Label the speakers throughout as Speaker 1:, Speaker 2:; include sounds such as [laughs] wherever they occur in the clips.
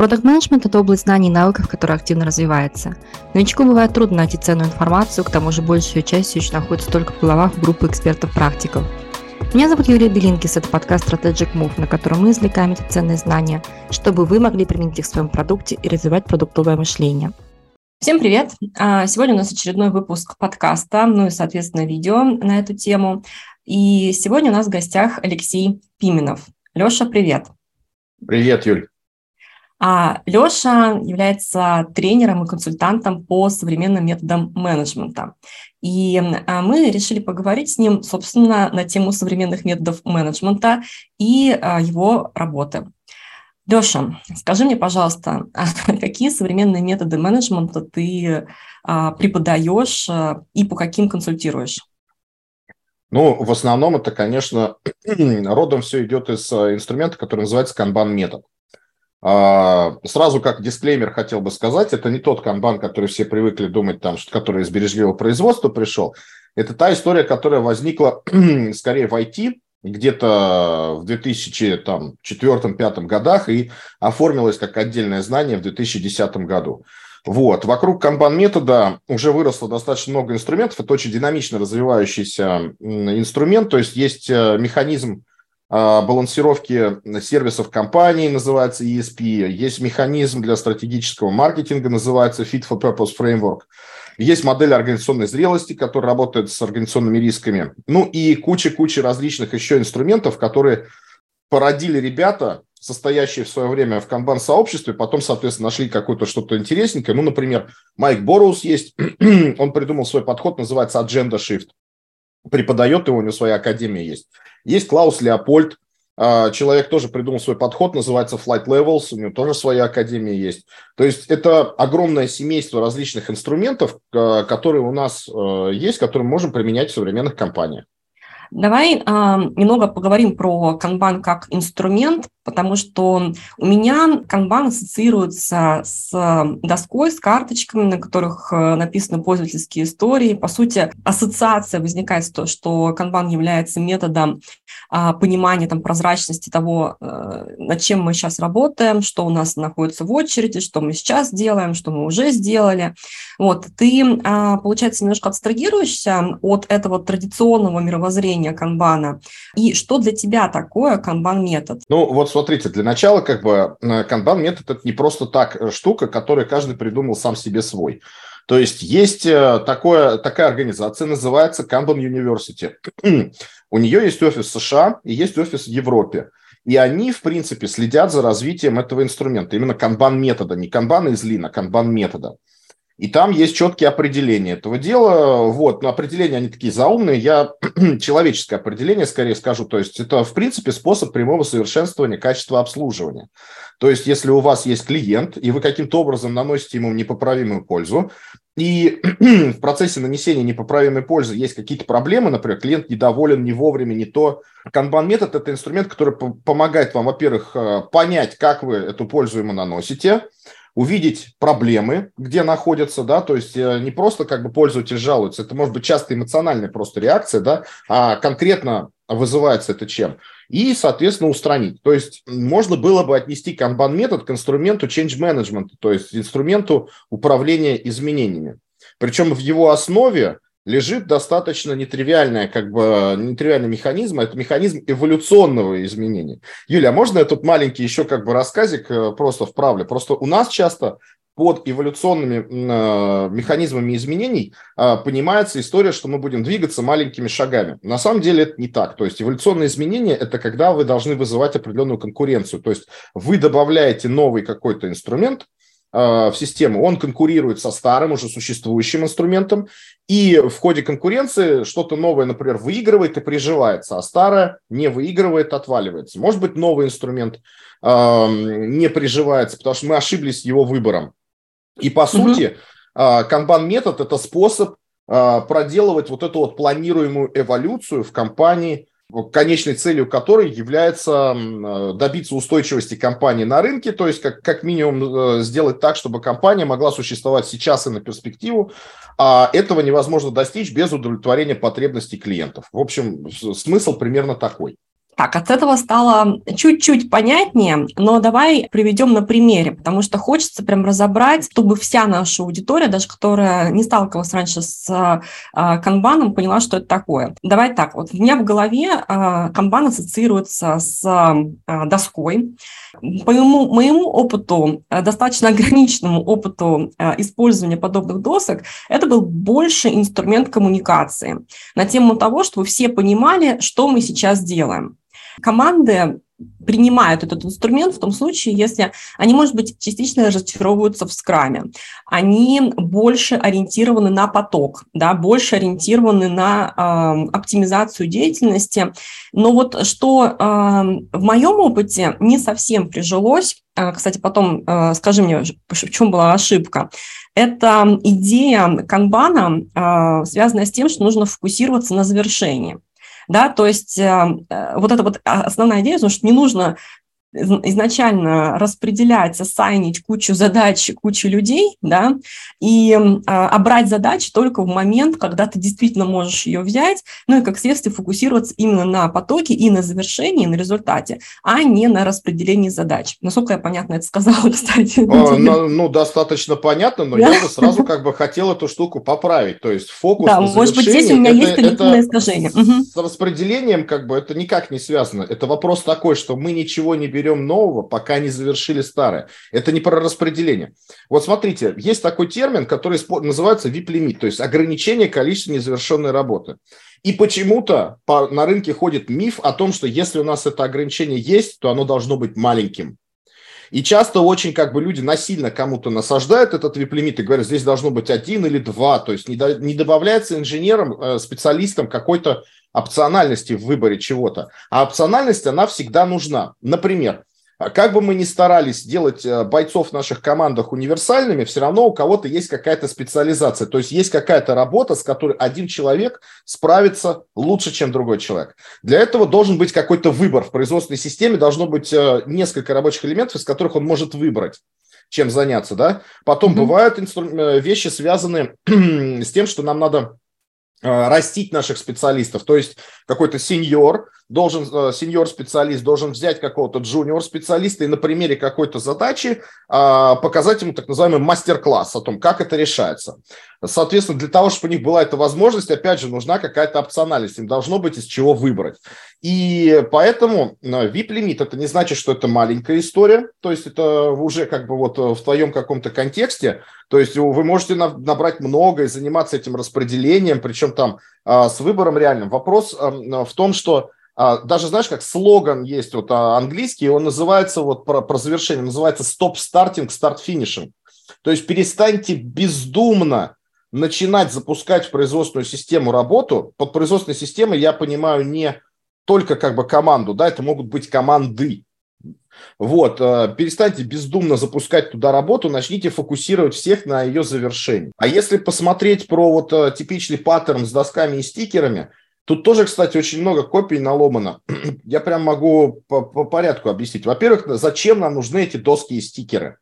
Speaker 1: Продукт менеджмент это область знаний и навыков, которая активно развивается. Новичку бывает трудно найти ценную информацию, к тому же большая часть еще находится только в головах группы экспертов-практиков. Меня зовут Юлия Белинкис, это подкаст Strategic Move, на котором мы извлекаем эти ценные знания, чтобы вы могли применить их в своем продукте и развивать продуктовое мышление. Всем привет! А, сегодня у нас очередной выпуск подкаста, ну и, соответственно, видео на эту тему. И сегодня у нас в гостях Алексей Пименов. Леша, привет!
Speaker 2: Привет, Юль!
Speaker 1: А Леша является тренером и консультантом по современным методам менеджмента. И а, мы решили поговорить с ним, собственно, на тему современных методов менеджмента и а, его работы. Леша, скажи мне, пожалуйста, [laughs] какие современные методы менеджмента ты а, преподаешь и по каким консультируешь?
Speaker 2: Ну, в основном это, конечно, [clears throat] родом все идет из инструмента, который называется канбан-метод. А, сразу как дисклеймер хотел бы сказать, это не тот канбан, который все привыкли думать, там, который из бережливого производства пришел. Это та история, которая возникла [clears throat] скорее в IT, где-то в 2004-2005 годах и оформилась как отдельное знание в 2010 году. Вот. Вокруг канбан-метода уже выросло достаточно много инструментов. Это очень динамично развивающийся инструмент, то есть есть э, механизм балансировки сервисов компании, называется ESP. Есть механизм для стратегического маркетинга, называется Fit for Purpose Framework. Есть модель организационной зрелости, которая работает с организационными рисками. Ну и куча-куча различных еще инструментов, которые породили ребята, состоящие в свое время в канбан-сообществе, потом, соответственно, нашли какое-то что-то интересненькое. Ну, например, Майк Борус есть, [clears throat] он придумал свой подход, называется Agenda Shift. Преподает его, у него своя академия есть. Есть Клаус Леопольд, а, человек тоже придумал свой подход, называется Flight Levels, у него тоже своя академия есть. То есть это огромное семейство различных инструментов, а, которые у нас а, есть, которые мы можем применять в современных компаниях.
Speaker 1: Давай э, немного поговорим про канбан как инструмент, потому что у меня канбан ассоциируется с доской, с карточками, на которых э, написаны пользовательские истории. По сути, ассоциация возникает с то, что канбан является методом э, понимания там, прозрачности того, э, над чем мы сейчас работаем, что у нас находится в очереди, что мы сейчас делаем, что мы уже сделали. Вот, ты, э, получается, немножко абстрагируешься от этого традиционного мировоззрения канбана? И что для тебя такое канбан-метод?
Speaker 2: Ну, вот смотрите, для начала как бы э, канбан-метод – это не просто так э, штука, которую каждый придумал сам себе свой. То есть есть э, такое, такая организация, называется Kanban University. [clears throat] У нее есть офис в США и есть офис в Европе. И они, в принципе, следят за развитием этого инструмента, именно канбан-метода, не канбана из лина, канбан-метода. И там есть четкие определения этого дела. Вот, но определения, они такие заумные. Я [clears throat] человеческое определение скорее скажу. То есть это, в принципе, способ прямого совершенствования качества обслуживания. То есть если у вас есть клиент, и вы каким-то образом наносите ему непоправимую пользу, и [clears throat] в процессе нанесения непоправимой пользы есть какие-то проблемы, например, клиент недоволен, не вовремя, не то. Канбан-метод – это инструмент, который помогает вам, во-первых, э, понять, как вы эту пользу ему наносите – увидеть проблемы, где находятся, да, то есть э, не просто как бы пользователь жалуется, это может быть часто эмоциональная просто реакция, да, а конкретно вызывается это чем? И, соответственно, устранить. То есть можно было бы отнести Kanban метод к инструменту change management, то есть инструменту управления изменениями. Причем в его основе лежит достаточно нетривиальная, как бы, нетривиальный механизм, это механизм эволюционного изменения. Юля, а можно я тут маленький еще как бы рассказик э, просто вправлю? Просто у нас часто под эволюционными э, механизмами изменений э, понимается история, что мы будем двигаться маленькими шагами. На самом деле это не так. То есть эволюционные изменения – это когда вы должны вызывать определенную конкуренцию. То есть вы добавляете новый какой-то инструмент, в систему, он конкурирует со старым, уже существующим инструментом, и в ходе конкуренции что-то новое, например, выигрывает и приживается, а старое не выигрывает, отваливается. Может быть, новый инструмент э, не приживается, потому что мы ошиблись его выбором. И по сути, э, канбан-метод – это способ э, проделывать вот эту вот планируемую эволюцию в компании конечной целью которой является э, добиться устойчивости компании на рынке, то есть как, как минимум э, сделать так, чтобы компания могла существовать сейчас и на перспективу, а этого невозможно достичь без удовлетворения потребностей клиентов. В общем, смысл примерно такой.
Speaker 1: Так, от этого стало чуть-чуть понятнее, но давай приведем на примере, потому что хочется прям разобрать, чтобы вся наша аудитория, даже которая не сталкивалась раньше с э, канбаном, поняла, что это такое. Давай так, вот у меня в голове э, канбан ассоциируется с доской. По моему, моему опыту, достаточно ограниченному опыту использования подобных досок, это был больше инструмент коммуникации на тему того, чтобы все понимали, что мы сейчас делаем. Команды принимают этот инструмент в том случае, если они, может быть, частично разочаровываются в скраме. Они больше ориентированы на поток, да, больше ориентированы на э, оптимизацию деятельности. Но вот что э, в моем опыте не совсем прижилось, э, кстати, потом э, скажи мне, в чем была ошибка, это идея канбана, э, связанная с тем, что нужно фокусироваться на завершении да, то есть э, э, вот это вот основная идея, потому что не нужно изначально распределять, ассайнить кучу задач, кучу людей, да, и а, брать задачи только в момент, когда ты действительно можешь ее взять, ну и как следствие фокусироваться именно на потоке и на завершении, и на результате, а не на распределении задач. Насколько я понятно это сказала, [laughs] кстати.
Speaker 2: А, ну, ну, достаточно понятно, но да? я бы сразу как бы хотел эту штуку поправить, то есть фокус да, на
Speaker 1: может быть, здесь у меня это, есть когнитивное искажение.
Speaker 2: С распределением как бы это никак не связано. Это вопрос такой, что мы ничего не берем берем нового, пока не завершили старое. Это не про распределение. Вот смотрите, есть такой термин, который называется VIP-лимит, то есть ограничение количества незавершенной работы. И почему-то на рынке ходит миф о том, что если у нас это ограничение есть, то оно должно быть маленьким. И часто очень как бы люди насильно кому-то насаждают этот вип-лимит и говорят, здесь должно быть один или два. То есть не, до, не добавляется инженерам, э, специалистам какой-то опциональности в выборе чего-то. А опциональность, она всегда нужна. Например, как бы мы ни старались делать э, бойцов в наших командах универсальными, все равно у кого-то есть какая-то специализация. То есть есть какая-то работа, с которой один человек справится лучше, чем другой человек. Для этого должен быть какой-то выбор. В производственной системе должно быть э, несколько рабочих элементов, из которых он может выбрать чем заняться, да. Потом mm-hmm. бывают инстру... Э, вещи, связанные [clears throat] с тем, что нам надо растить наших специалистов. То есть какой-то сеньор должен, э, сеньор-специалист должен взять какого-то джуниор-специалиста и на примере какой-то задачи а, показать ему так называемый мастер-класс о том, как это решается. Соответственно, для того, чтобы у них была эта возможность, опять же, нужна какая-то опциональность, им должно быть из чего выбрать. И поэтому VIP-лимит – это не значит, что это маленькая история, то есть это уже как бы вот в твоем каком-то контексте, то есть вы можете набрать много и заниматься этим распределением, причем там а, с выбором реальным. Вопрос в том, что а, даже знаешь, как слоган есть вот а, английский, он называется вот про, про завершение, называется stop starting, start finishing. То есть перестаньте бездумно начинать запускать в производственную систему работу. Под производственной системой я понимаю не только как бы команду, да, это могут быть команды. Вот, э, перестаньте бездумно запускать туда работу, начните фокусировать всех на ее завершении. А если посмотреть про вот э, типичный паттерн с досками и стикерами, тут тоже, кстати, очень много копий наломано. [clears throat] Я прям могу по, по порядку объяснить. Во-первых, зачем нам нужны эти доски и стикеры?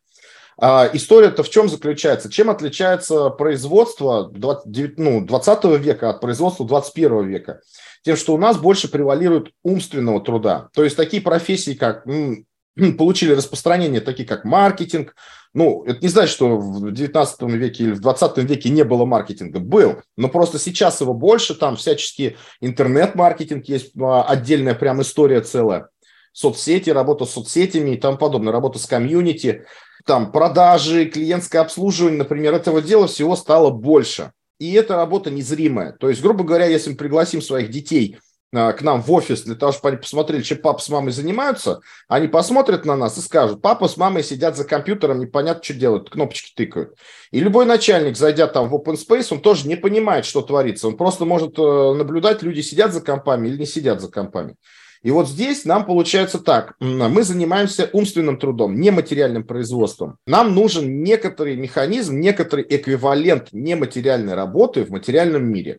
Speaker 2: А, История-то в чем заключается? Чем отличается производство 20, ну, 20 века от производства 21 века? Тем, что у нас больше превалирует умственного труда. То есть такие профессии, как [clears throat] получили распространение, такие как маркетинг. Ну, это не значит, что в 19 веке или в 20 веке не было маркетинга. Был, но просто сейчас его больше, там всячески интернет-маркетинг есть, а, отдельная прям история целая. Соцсети, работа с соцсетями и тому подобное, работа с комьюнити, там продажи, клиентское обслуживание, например, этого дела всего стало больше. И эта работа незримая. То есть, грубо говоря, если мы пригласим своих детей – а, к нам в офис для того, чтобы они посмотрели, чем папа с мамой занимаются, они посмотрят на нас и скажут, папа с мамой сидят за компьютером, непонятно, что делают, кнопочки тыкают. И любой начальник, зайдя там в open space, он тоже не понимает, что творится. Он просто может э, наблюдать, люди сидят за компами или не сидят за компами. И вот здесь нам получается так. Мы занимаемся умственным трудом, нематериальным производством. Нам нужен некоторый механизм, некоторый эквивалент нематериальной работы в материальном мире.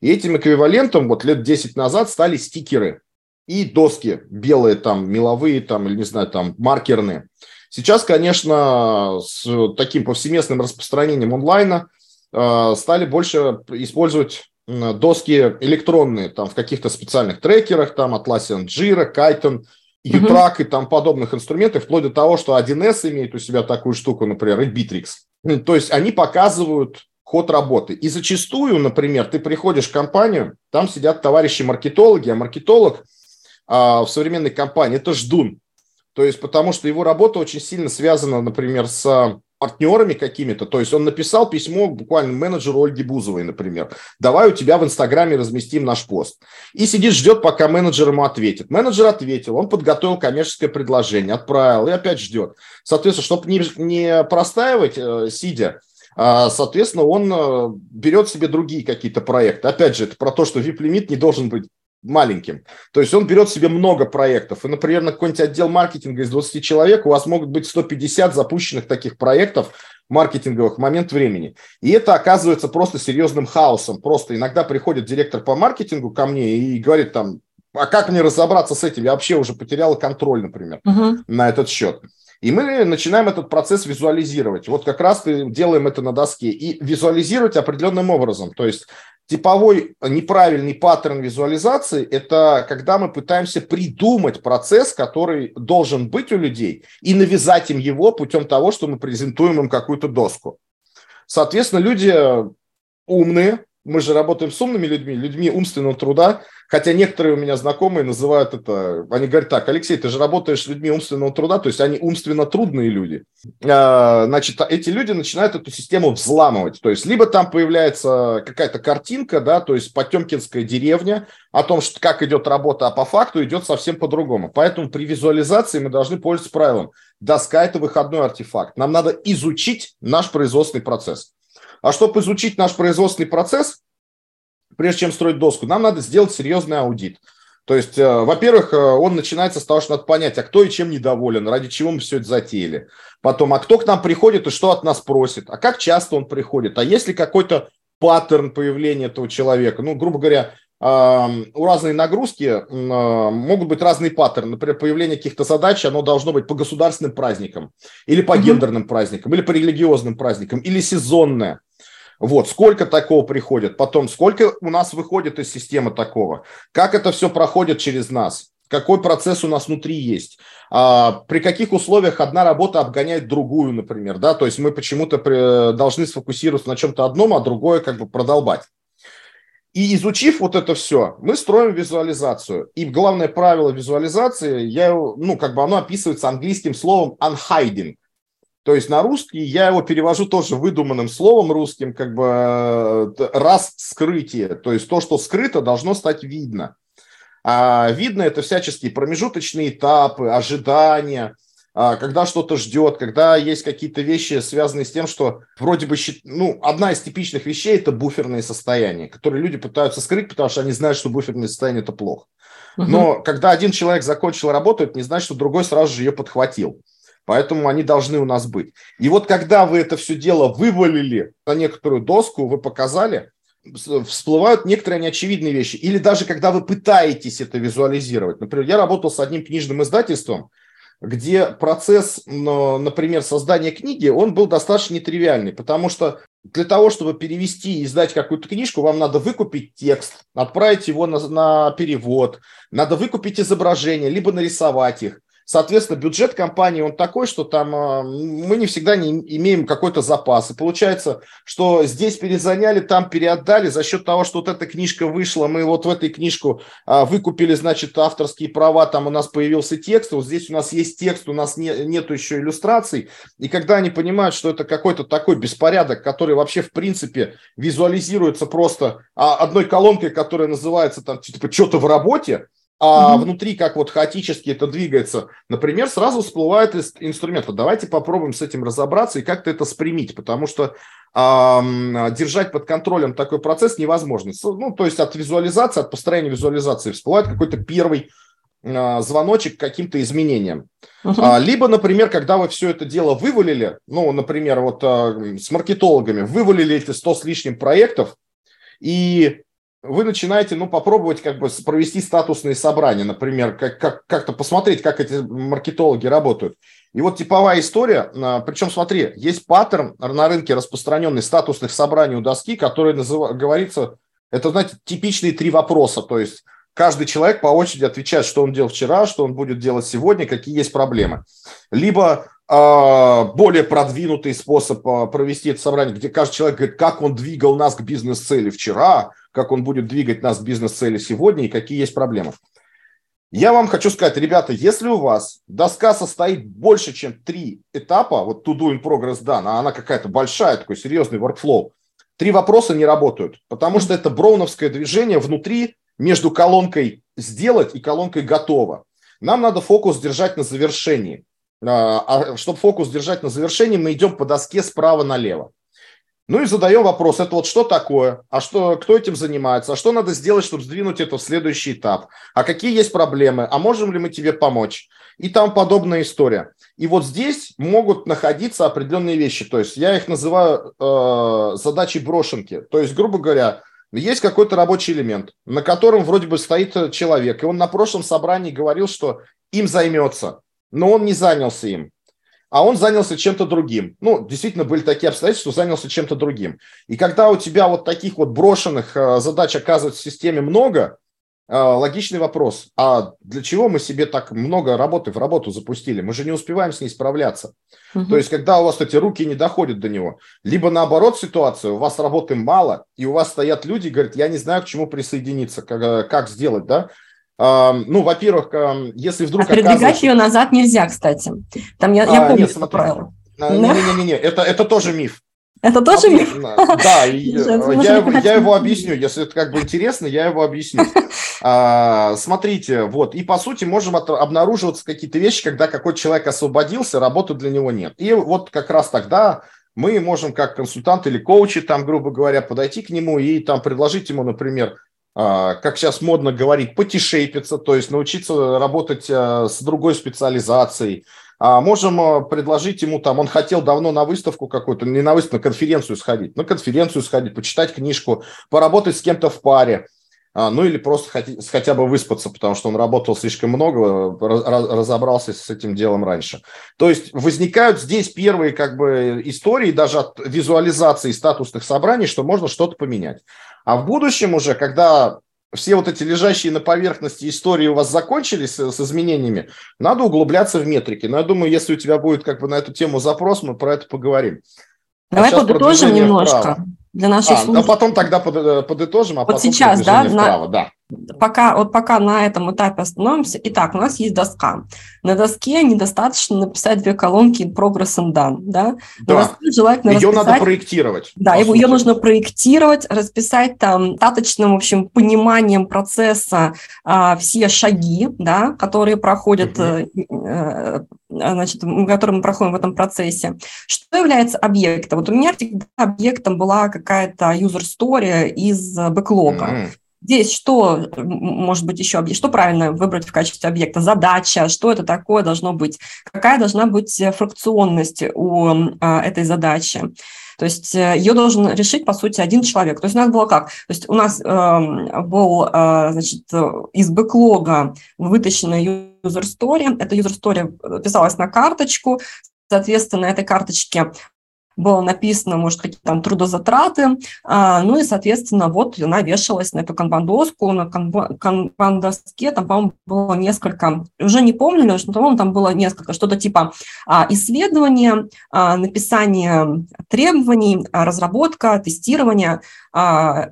Speaker 2: И этим эквивалентом вот лет 10 назад стали стикеры и доски белые там, меловые там, или не знаю, там маркерные. Сейчас, конечно, с таким повсеместным распространением онлайна э, стали больше использовать доски электронные, там в каких-то специальных трекерах, там Atlassian Jira, Kaiton, Utrack mm-hmm. и там подобных инструментов, вплоть до того, что 1С имеет у себя такую штуку, например, и Bittrex. То есть они показывают ход работы. И зачастую, например, ты приходишь в компанию, там сидят товарищи-маркетологи, а маркетолог а, в современной компании – это ждун. То есть потому что его работа очень сильно связана, например, с партнерами какими-то. То есть он написал письмо буквально менеджеру Ольге Бузовой, например. Давай у тебя в Инстаграме разместим наш пост. И сидит, ждет, пока менеджер ему ответит. Менеджер ответил, он подготовил коммерческое предложение, отправил и опять ждет. Соответственно, чтобы не, не простаивать, э, сидя, а, соответственно, он э, берет себе другие какие-то проекты. Опять же, это про то, что VIP-лимит не должен быть маленьким. То есть он берет себе много проектов. И, например, на какой-нибудь отдел маркетинга из 20 человек у вас могут быть 150 запущенных таких проектов маркетинговых в момент времени. И это оказывается просто серьезным хаосом. Просто иногда приходит директор по маркетингу ко мне и говорит там, а как мне разобраться с этим? Я вообще уже потеряла контроль, например, uh-huh. на этот счет. И мы начинаем этот процесс визуализировать. Вот как раз делаем это на доске. И визуализировать определенным образом. То есть Типовой неправильный паттерн визуализации – это когда мы пытаемся придумать процесс, который должен быть у людей, и навязать им его путем того, что мы презентуем им какую-то доску. Соответственно, люди умные, мы же работаем с умными людьми, людьми умственного труда, Хотя некоторые у меня знакомые называют это, они говорят так, Алексей, ты же работаешь с людьми умственного труда, то есть они умственно трудные люди. А, значит, эти люди начинают эту систему взламывать. То есть либо там появляется какая-то картинка, да, то есть Потемкинская деревня, о том, что, как идет работа, а по факту идет совсем по-другому. Поэтому при визуализации мы должны пользоваться правилом. Доска – это выходной артефакт. Нам надо изучить наш производственный процесс. А чтобы изучить наш производственный процесс, прежде чем строить доску, нам надо сделать серьезный аудит. То есть, э, во-первых, э, он начинается с того, что надо понять, а кто и чем недоволен, ради чего мы все это затеяли. Потом, а кто к нам приходит и что от нас просит, а как часто он приходит, а есть ли какой-то паттерн появления этого человека. Ну, грубо говоря, у разной нагрузки э, могут быть разные паттерны. Например, появление каких-то задач, оно должно быть по государственным праздникам, или по гендерным праздникам, или по религиозным праздникам, или сезонное. Вот, сколько такого приходит, потом сколько у нас выходит из системы такого, как это все проходит через нас, какой процесс у нас внутри есть, а, при каких условиях одна работа обгоняет другую, например, да, то есть мы почему-то должны сфокусироваться на чем-то одном, а другое как бы продолбать. И изучив вот это все, мы строим визуализацию. И главное правило визуализации, я, ну, как бы оно описывается английским словом unhiding. То есть на русский я его перевожу тоже выдуманным словом русским, как бы э, раз скрытие. То есть то, что скрыто, должно стать видно. А видно это всяческие промежуточные этапы, ожидания, а, когда что-то ждет, когда есть какие-то вещи, связанные с тем, что вроде бы, ну, одна из типичных вещей – это буферные состояния, которые люди пытаются скрыть, потому что они знают, что буферное состояние – это плохо. Но угу. когда один человек закончил работу, это не значит, что другой сразу же ее подхватил. Поэтому они должны у нас быть. И вот когда вы это все дело вывалили на некоторую доску, вы показали, всплывают некоторые неочевидные вещи. Или даже когда вы пытаетесь это визуализировать. Например, я работал с одним книжным издательством, где процесс, например, создания книги, он был достаточно нетривиальный, потому что для того, чтобы перевести и издать какую-то книжку, вам надо выкупить текст, отправить его на, на перевод, надо выкупить изображения, либо нарисовать их, Соответственно, бюджет компании, он такой, что там а, мы не всегда не имеем какой-то запас. И получается, что здесь перезаняли, там переотдали за счет того, что вот эта книжка вышла, мы вот в этой книжку а, выкупили, значит, авторские права, там у нас появился текст, вот здесь у нас есть текст, у нас не, нету еще иллюстраций. И когда они понимают, что это какой-то такой беспорядок, который вообще в принципе визуализируется просто а, одной колонкой, которая называется там типа что-то в работе, а mm-hmm. внутри как вот хаотически это двигается, например, сразу всплывает инструмент. Вот давайте попробуем с этим разобраться и как-то это спрямить, потому что э, держать под контролем такой процесс невозможно. Ну, то есть от визуализации, от построения визуализации всплывает какой-то первый э, звоночек к каким-то изменениям. Uh-huh. А, либо, например, когда вы все это дело вывалили, ну, например, вот э, с маркетологами, вывалили эти 100 с лишним проектов, и вы начинаете, ну, попробовать как бы провести статусные собрания, например, как, как, как-то посмотреть, как эти маркетологи работают. И вот типовая история, а, причем смотри, есть паттерн на рынке распространенный статусных собраний у доски, который назыв... говорится Это, знаете, типичные три вопроса. То есть каждый человек по очереди отвечает, что он делал вчера, что он будет делать сегодня, какие есть проблемы. Либо э, более продвинутый способ э, провести это собрание, где каждый человек говорит, как он двигал нас к бизнес-цели вчера, как он будет двигать нас бизнес-цели сегодня и какие есть проблемы. Я вам хочу сказать, ребята, если у вас доска состоит больше, чем три этапа, вот to do in progress done, а она какая-то большая, такой серьезный workflow, три вопроса не работают, потому что это броуновское движение внутри между колонкой «сделать» и колонкой «готово». Нам надо фокус держать на завершении. А, а чтобы фокус держать на завершении, мы идем по доске справа налево. Ну и задаем вопрос, это вот что такое, а что, кто этим занимается, а что надо сделать, чтобы сдвинуть это в следующий этап, а какие есть проблемы, а можем ли мы тебе помочь? И там подобная история. И вот здесь могут находиться определенные вещи, то есть я их называю э, задачей брошенки, то есть, грубо говоря, есть какой-то рабочий элемент, на котором вроде бы стоит человек, и он на прошлом собрании говорил, что им займется, но он не занялся им а он занялся чем-то другим. Ну, действительно, были такие обстоятельства, что занялся чем-то другим. И когда у тебя вот таких вот брошенных э, задач оказывается в системе много, э, логичный вопрос, а для чего мы себе так много работы в работу запустили? Мы же не успеваем с ней справляться. Угу. То есть, когда у вас эти руки не доходят до него, либо наоборот ситуация, у вас работы мало, и у вас стоят люди и говорят, я не знаю, к чему присоединиться, как, э, как сделать, да, ну, во-первых, если вдруг...
Speaker 1: А передвигать ее назад нельзя, кстати. Там я, я а, помню нет, смотри, правило.
Speaker 2: Не-не-не, это, это тоже миф.
Speaker 1: Это тоже а, миф?
Speaker 2: Да, [laughs] я, его, я его объясню. Если это как бы интересно, я его объясню. [laughs] А, смотрите, вот, и по сути можем от, обнаруживаться какие-то вещи, когда какой-то человек освободился, работы для него нет. И вот как раз тогда мы можем как консультант или коучи, там, грубо говоря, подойти к нему и там предложить ему, например, а, как сейчас модно говорить, потишейпиться, то есть научиться работать а, с другой специализацией. А, можем предложить ему там, он хотел давно на выставку какую-то, не на выставку, на конференцию сходить, на конференцию сходить, почитать книжку, поработать с кем-то в паре, ну или просто хотя бы выспаться, потому что он работал слишком много, разобрался с этим делом раньше. То есть возникают здесь первые как бы истории даже от визуализации статусных собраний, что можно что-то поменять. А в будущем уже, когда все вот эти лежащие на поверхности истории у вас закончились с, с изменениями, надо углубляться в метрики. Но я думаю, если у тебя будет как бы на эту тему запрос, мы про это поговорим.
Speaker 1: Давай а подытожим немножко. Вправо
Speaker 2: для наших а, слушателей. А потом тогда э, подытожим, а
Speaker 1: вот потом сейчас, да, вправо, на, да. Пока, вот пока на этом этапе остановимся. Итак, у нас есть доска. На доске недостаточно написать две колонки progress and done, да?
Speaker 2: Да. На доске желательно ее расписать, надо проектировать.
Speaker 1: Да, его, ее нужно проектировать, расписать там достаточным, в общем, пониманием процесса а, все шаги, да, которые проходят, угу. а, значит, которые мы проходим в этом процессе. Что является объектом? Вот у меня всегда объектом была какая-то user story из бэклога. Mm-hmm. Здесь что может быть еще, что правильно выбрать в качестве объекта? Задача, что это такое должно быть? Какая должна быть фракционность у а, этой задачи? То есть э, ее должен решить, по сути, один человек. То есть у нас было как? То есть у нас э, был, э, значит, из бэклога вытащена user story. Эта user story писалась на карточку, Соответственно, на этой карточке было написано, может, какие там трудозатраты, а, ну и, соответственно, вот она вешалась на эту канбан-доску, на канбан-доске, там, по-моему, было несколько, уже не помню, но, по-моему, там было несколько, что-то типа а, исследования, а, написание требований, разработка, тестирование,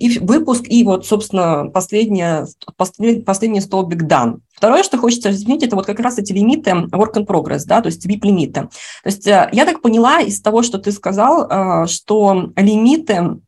Speaker 1: и выпуск, и вот, собственно, последнее, последний, последний столбик дан. Второе, что хочется разъяснить, это вот как раз эти лимиты work in progress, да, то есть VIP-лимиты. То есть э, я так поняла из того, что ты сказал, э, что лимиты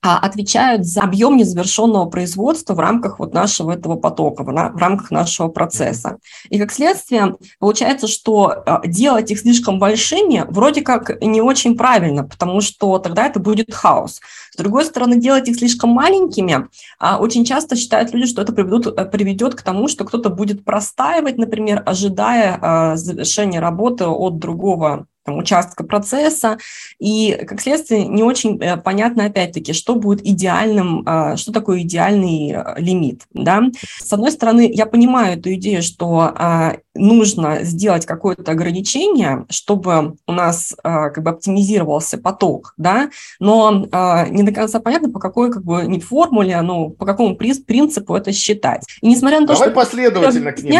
Speaker 1: а, отвечают за объем незавершенного производства в рамках вот нашего этого потока, в рамках нашего процесса. И как следствие получается, что а, делать их слишком большими вроде как не очень правильно, потому что тогда это будет хаос. С другой стороны, делать их слишком маленькими а, очень часто считают люди, что это приведут, э, приведет к тому, что кто-то будет простаивать, например, ожидая завершения работы от другого там, участка процесса, и, как следствие, не очень э, понятно, опять-таки, что будет идеальным, а, что такое идеальный э, лимит, да. С одной стороны, я понимаю эту идею, что а, нужно сделать какое-то ограничение, чтобы у нас а, как бы оптимизировался поток, да, но не до конца понятно, по какой как бы не формуле, но по какому принципу это считать. И несмотря на то,
Speaker 2: Давай что последовательно к ним.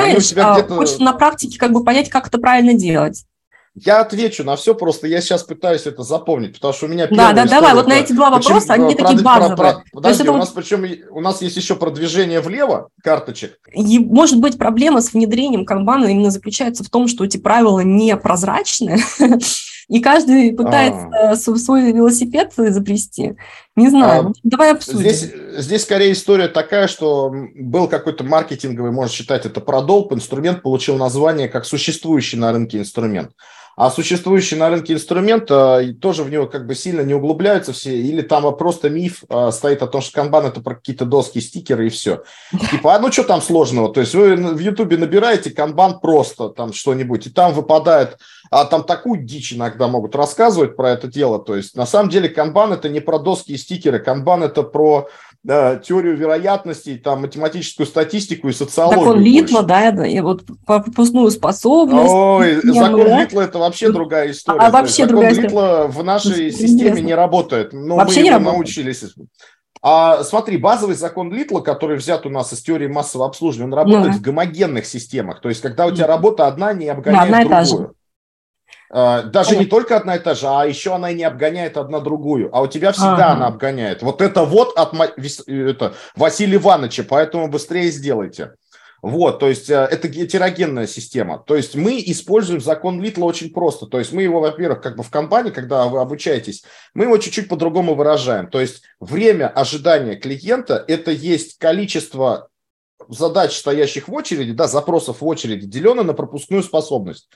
Speaker 1: Хочешь на практике как бы понять, как это правильно делать.
Speaker 2: Я отвечу на все, просто я сейчас пытаюсь это запомнить, потому что у меня
Speaker 1: Да, да, давай, вот на эти два вопроса, они про, такие базовые. Про, про,
Speaker 2: подожди, это... у нас причем у нас есть еще продвижение влево карточек.
Speaker 1: И, может быть, проблема с внедрением канбана именно заключается в том, что эти правила непрозрачные, [laughs] и каждый пытается а. свой велосипед изобрести. Не знаю, а, давай обсудим.
Speaker 2: Здесь, здесь скорее история такая, что был какой-то маркетинговый, можно считать это продолб, инструмент получил название как существующий на рынке инструмент. А существующий на рынке инструмент тоже в него как бы сильно не углубляются все, или там просто миф а, стоит о том, что канбан это про какие-то доски, стикеры и все. Типа, а ну что там сложного? То есть вы в Ютубе набираете канбан просто там что-нибудь, и там выпадает, а там такую дичь иногда могут рассказывать про это дело. То есть на самом деле канбан это не про доски и стикеры, канбан это про да, теорию вероятностей, там, математическую статистику и социологию.
Speaker 1: Закон Литла, да, и вот пропускную способность.
Speaker 2: Ой, закон да? Литла – это вообще другая история.
Speaker 1: А вообще
Speaker 2: закон
Speaker 1: другая.
Speaker 2: Литла в нашей системе не работает. Но вообще мы не работает. научились. А смотри, базовый закон Литла, который взят у нас из теории массового обслуживания, он работает ну, в гомогенных системах. То есть, когда у тебя работа одна не обгоняет да, одна другую. А, даже не только одна и та же, а еще она и не обгоняет одна другую, а у тебя всегда ага. она обгоняет. Вот это вот от это, Василия Ивановича, поэтому быстрее сделайте. Вот, то есть э, это гетерогенная система. То есть мы используем закон Литла очень просто. То есть мы его, во-первых, как бы в компании, когда вы обучаетесь, мы его чуть-чуть по-другому выражаем. То есть время ожидания клиента – это есть количество задач, стоящих в очереди, да, запросов в очереди, деленное на пропускную способность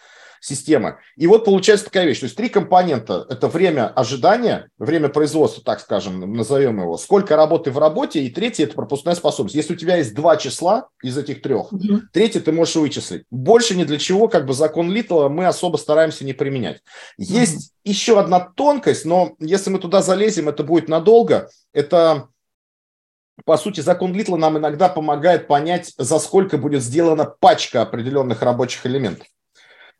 Speaker 2: система. И вот получается такая вещь. То есть три компонента – это время ожидания, время производства, так скажем, назовем его, сколько работы в работе, и третье – это пропускная способность. Если у тебя есть два числа из этих трех, угу. третье ты можешь вычислить. Больше ни для чего, как бы закон Литла мы особо стараемся не применять. Есть угу. еще одна тонкость, но если мы туда залезем, это будет надолго. Это по сути, закон Литла нам иногда помогает понять, за сколько будет сделана пачка определенных рабочих элементов.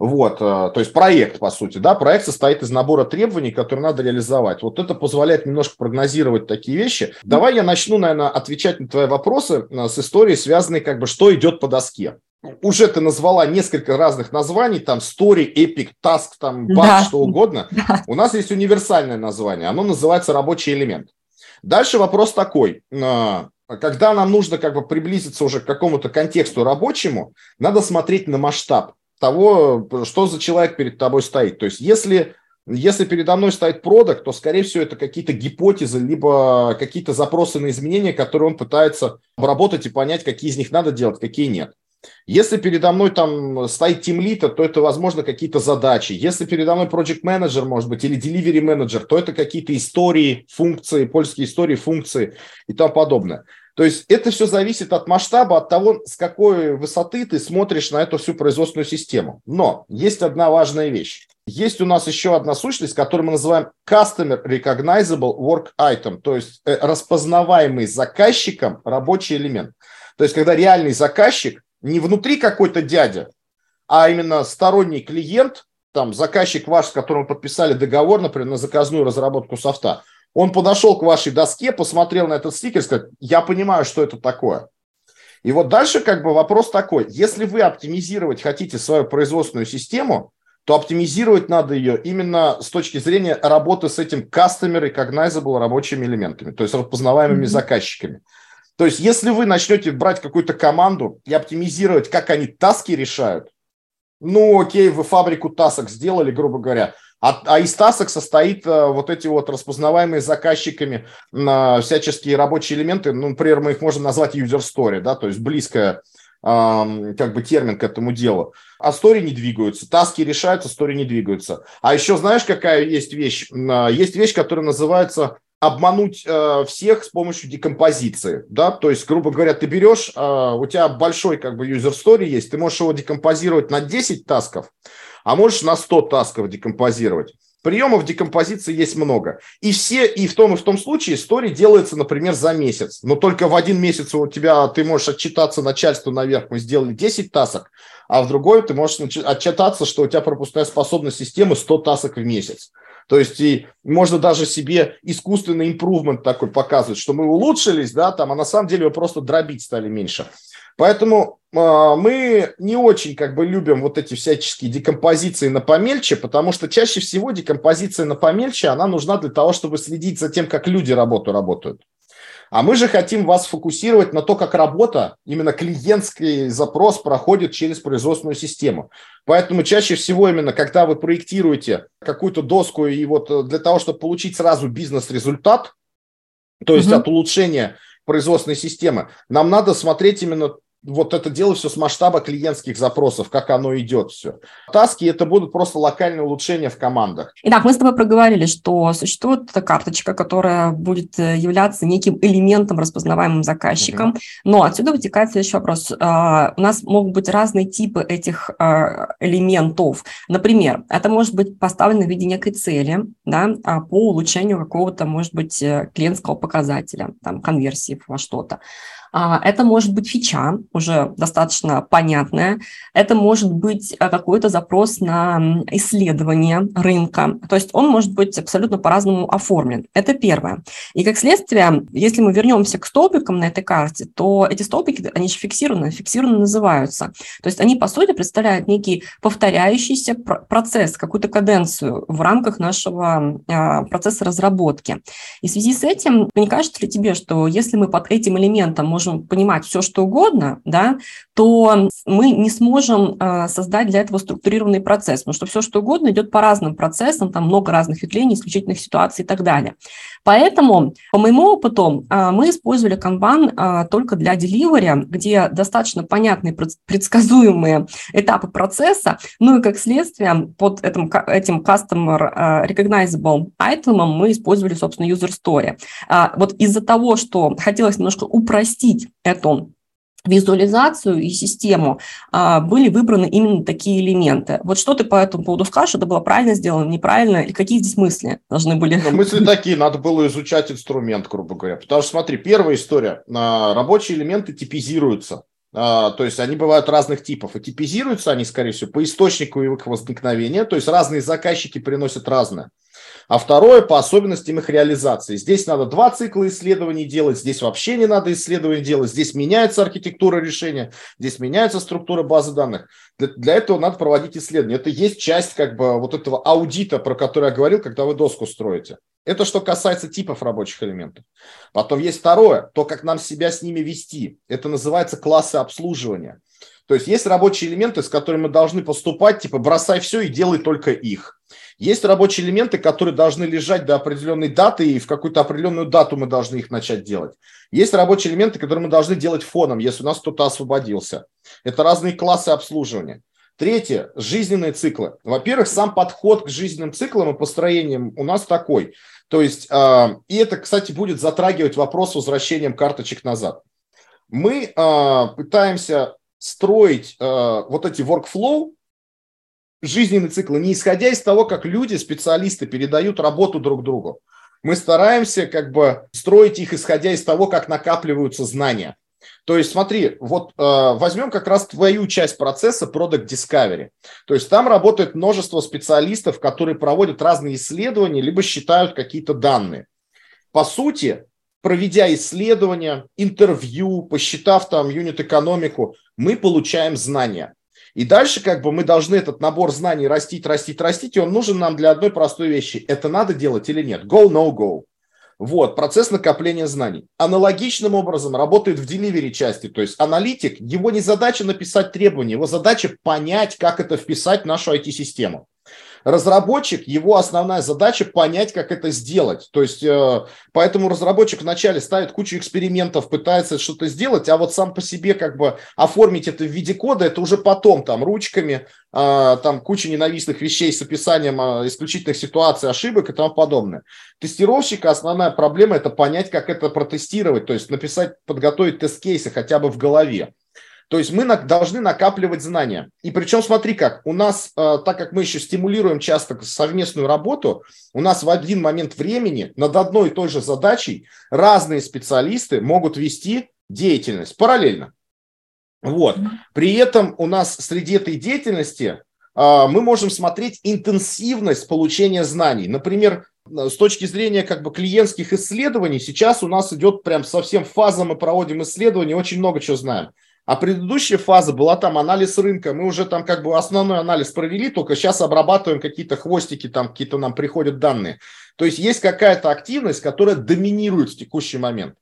Speaker 2: Вот, э, то есть проект, по сути, да, проект состоит из набора требований, которые надо реализовать. Вот это позволяет немножко прогнозировать такие вещи. Давай я начну, наверное, отвечать на твои вопросы э, с историей, связанной как бы, что идет по доске. Уже ты назвала несколько разных названий, там story, epic, task, там баг, да. что угодно. [laughs] Да. У нас есть универсальное название, оно называется рабочий элемент. Дальше вопрос такой. Э, когда нам нужно как бы приблизиться уже к какому-то контексту рабочему, надо смотреть на масштаб того, что за человек перед тобой стоит. То есть если, если передо мной стоит продукт, то, скорее всего, это какие-то гипотезы, либо какие-то запросы на изменения, которые он пытается обработать и понять, какие из них надо делать, какие нет. Если передо мной там стоит тимлита, то это, возможно, какие-то задачи. Если передо мной project менеджер, может быть, или delivery менеджер, то это какие-то истории, функции, польские истории, функции и тому подобное. То есть это все зависит от масштаба, от того, с какой высоты ты смотришь на эту всю производственную систему. Но есть одна важная вещь. Есть у нас еще одна сущность, которую мы называем Customer Recognizable Work Item, то есть э, распознаваемый заказчиком рабочий элемент. То есть когда реальный заказчик не внутри какой-то дядя, а именно сторонний клиент, там заказчик ваш, с которым вы подписали договор, например, на заказную разработку софта, он подошел к вашей доске, посмотрел на этот стикер и сказал, я понимаю, что это такое. И вот дальше как бы вопрос такой, если вы оптимизировать хотите свою производственную систему, то оптимизировать надо ее именно с точки зрения работы с этим customer recognizable рабочими элементами, то есть распознаваемыми mm-hmm. заказчиками. То есть если вы начнете брать какую-то команду и оптимизировать, как они таски решают, ну окей, вы фабрику тасок сделали, грубо говоря, а, а из тасок состоит а, вот эти вот распознаваемые заказчиками а, всяческие рабочие элементы. Ну, например, мы их можем назвать user story, да, то есть близкая а, как бы термин к этому делу. А стори не двигаются, таски решаются, стори не двигаются. А еще знаешь, какая есть вещь? Есть вещь, которая называется обмануть э, всех с помощью декомпозиции, да, то есть, грубо говоря, ты берешь, э, у тебя большой как бы user story есть, ты можешь его декомпозировать на 10 тасков, а можешь на 100 тасков декомпозировать. Приемов декомпозиции есть много. И все, и в том, и в том случае история делается, например, за месяц. Но только в один месяц у тебя, ты можешь отчитаться начальству наверх, мы сделали 10 тасок, а в другой ты можешь отчитаться, что у тебя пропускная способность системы 100 тасок в месяц. То есть и можно даже себе искусственный импрувмент такой показывать, что мы улучшились, да, там, а на самом деле вы просто дробить стали меньше. Поэтому э, мы не очень как бы любим вот эти всяческие декомпозиции на помельче, потому что чаще всего декомпозиция на помельче, она нужна для того, чтобы следить за тем, как люди работу работают. А мы же хотим вас фокусировать на то, как работа, именно клиентский запрос проходит через производственную систему. Поэтому чаще всего именно, когда вы проектируете какую-то доску и вот э, для того, чтобы получить сразу бизнес-результат, то есть угу. от улучшения производственной системы, нам надо смотреть именно вот это дело все с масштаба клиентских запросов, как оно идет все. Таски это будут просто локальные улучшения в командах.
Speaker 1: Итак, мы с тобой проговорили, что существует эта карточка, которая будет э, являться неким элементом, распознаваемым заказчиком. Mm-hmm. Но отсюда вытекает следующий вопрос. А, у нас могут быть разные типы этих а, элементов. Например, это может быть поставлено в виде некой цели да, а, по улучшению какого-то, может быть, э, клиентского показателя, там, конверсии во что-то. А, это может быть фича, уже достаточно понятная. Это может быть э, какой-то запрос на исследование рынка. То есть он может быть абсолютно по-разному оформлен. Это первое. И как следствие, если мы вернемся к столбикам на этой карте, то эти столбики, они же фиксированы, фиксированно называются. То есть они, по сути, представляют некий повторяющийся процесс, какую-то каденцию в рамках нашего а, процесса разработки. И в связи с этим, не кажется ли тебе, что если мы под этим элементом можем можем понимать все, что угодно, да, то мы не сможем э, создать для этого структурированный процесс, потому что все, что угодно, идет по разным процессам, там много разных ветвлений, исключительных ситуаций и так далее. Поэтому, по моему опыту, э, мы использовали э, только для delivery, где достаточно понятные, предсказуемые этапы процесса, ну и как следствие под этим, этим customer recognizable item мы использовали, собственно, user story. Вот из-за того, что хотелось немножко упростить эту визуализацию и систему а, были выбраны именно такие элементы. Вот что ты по этому поводу скажешь? Это было правильно сделано, неправильно? Или какие здесь мысли должны были?
Speaker 2: Ну, мысли такие, надо было изучать инструмент, грубо говоря. Потому что, смотри, первая история. А, рабочие элементы типизируются. А, то есть они бывают разных типов. И типизируются они, скорее всего, по источнику их возникновения. То есть разные заказчики приносят разное а второе по особенностям их реализации. Здесь надо два цикла исследований делать, здесь вообще не надо исследования делать, здесь меняется архитектура решения, здесь меняется структура базы данных. Для, для этого надо проводить исследования. Это есть часть как бы вот этого аудита, про который я говорил, когда вы доску строите. Это что касается типов рабочих элементов. Потом есть второе, то, как нам себя с ними вести. Это называется классы обслуживания. То есть есть рабочие элементы, с которыми мы должны поступать, типа бросай все и делай только их. Есть рабочие элементы, которые должны лежать до определенной даты, и в какую-то определенную дату мы должны их начать делать. Есть рабочие элементы, которые мы должны делать фоном, если у нас кто-то освободился. Это разные классы обслуживания. Третье – жизненные циклы. Во-первых, сам подход к жизненным циклам и построениям у нас такой. То есть, э, и это, кстати, будет затрагивать вопрос с возвращением карточек назад. Мы э, пытаемся строить э, вот эти workflow, жизненный цикл, не исходя из того, как люди, специалисты передают работу друг другу. Мы стараемся как бы строить их, исходя из того, как накапливаются знания. То есть смотри, вот э, возьмем как раз твою часть процесса Product Discovery. То есть там работает множество специалистов, которые проводят разные исследования, либо считают какие-то данные. По сути, проведя исследования, интервью, посчитав там юнит-экономику, мы получаем знания. И дальше как бы мы должны этот набор знаний растить, растить, растить, и он нужен нам для одной простой вещи. Это надо делать или нет? Go, no go. Вот, процесс накопления знаний. Аналогичным образом работает в delivery части, то есть аналитик, его не задача написать требования, его задача понять, как это вписать в нашу IT-систему. Разработчик, его основная задача понять, как это сделать. То есть, э, поэтому разработчик вначале ставит кучу экспериментов, пытается что-то сделать, а вот сам по себе как бы оформить это в виде кода, это уже потом, там, ручками, э, там, куча ненавистных вещей с описанием э, исключительных ситуаций, ошибок и тому подобное. Тестировщика основная проблема – это понять, как это протестировать, то есть написать, подготовить тест-кейсы хотя бы в голове. То есть мы должны накапливать знания. И причем смотри как, у нас, э, так как мы еще стимулируем часто совместную работу, у нас в один момент времени над одной и той же задачей разные специалисты могут вести деятельность параллельно. Вот. При этом у нас среди этой деятельности э, мы можем смотреть интенсивность получения знаний. Например, э, с точки зрения как бы клиентских исследований, сейчас у нас идет прям совсем фаза, мы проводим исследования, очень много чего знаем. А предыдущая фаза была там анализ рынка. Мы уже там как бы основной анализ провели, только сейчас обрабатываем какие-то хвостики, там какие-то нам приходят данные. То есть есть какая-то активность, которая доминирует в текущий момент.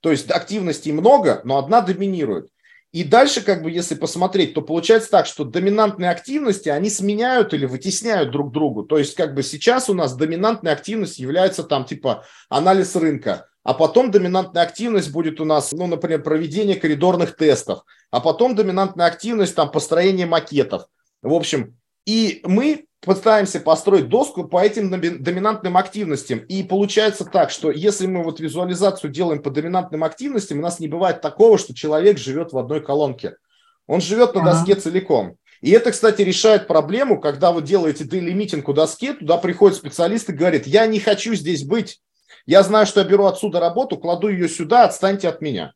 Speaker 2: То есть активностей много, но одна доминирует. И дальше, как бы, если посмотреть, то получается так, что доминантные активности, они сменяют или вытесняют друг другу. То есть, как бы сейчас у нас доминантная активность является там типа анализ рынка, а потом доминантная активность будет у нас, ну, например, проведение коридорных тестов, а потом доминантная активность, там, построение макетов. В общем, и мы пытаемся построить доску по этим доминантным активностям. И получается так, что если мы вот визуализацию делаем по доминантным активностям, у нас не бывает такого, что человек живет в одной колонке. Он живет на доске целиком. И это, кстати, решает проблему, когда вы делаете делимитинг у доске, туда приходит специалист и говорит, я не хочу здесь быть, я знаю, что я беру отсюда работу, кладу ее сюда, отстаньте от меня.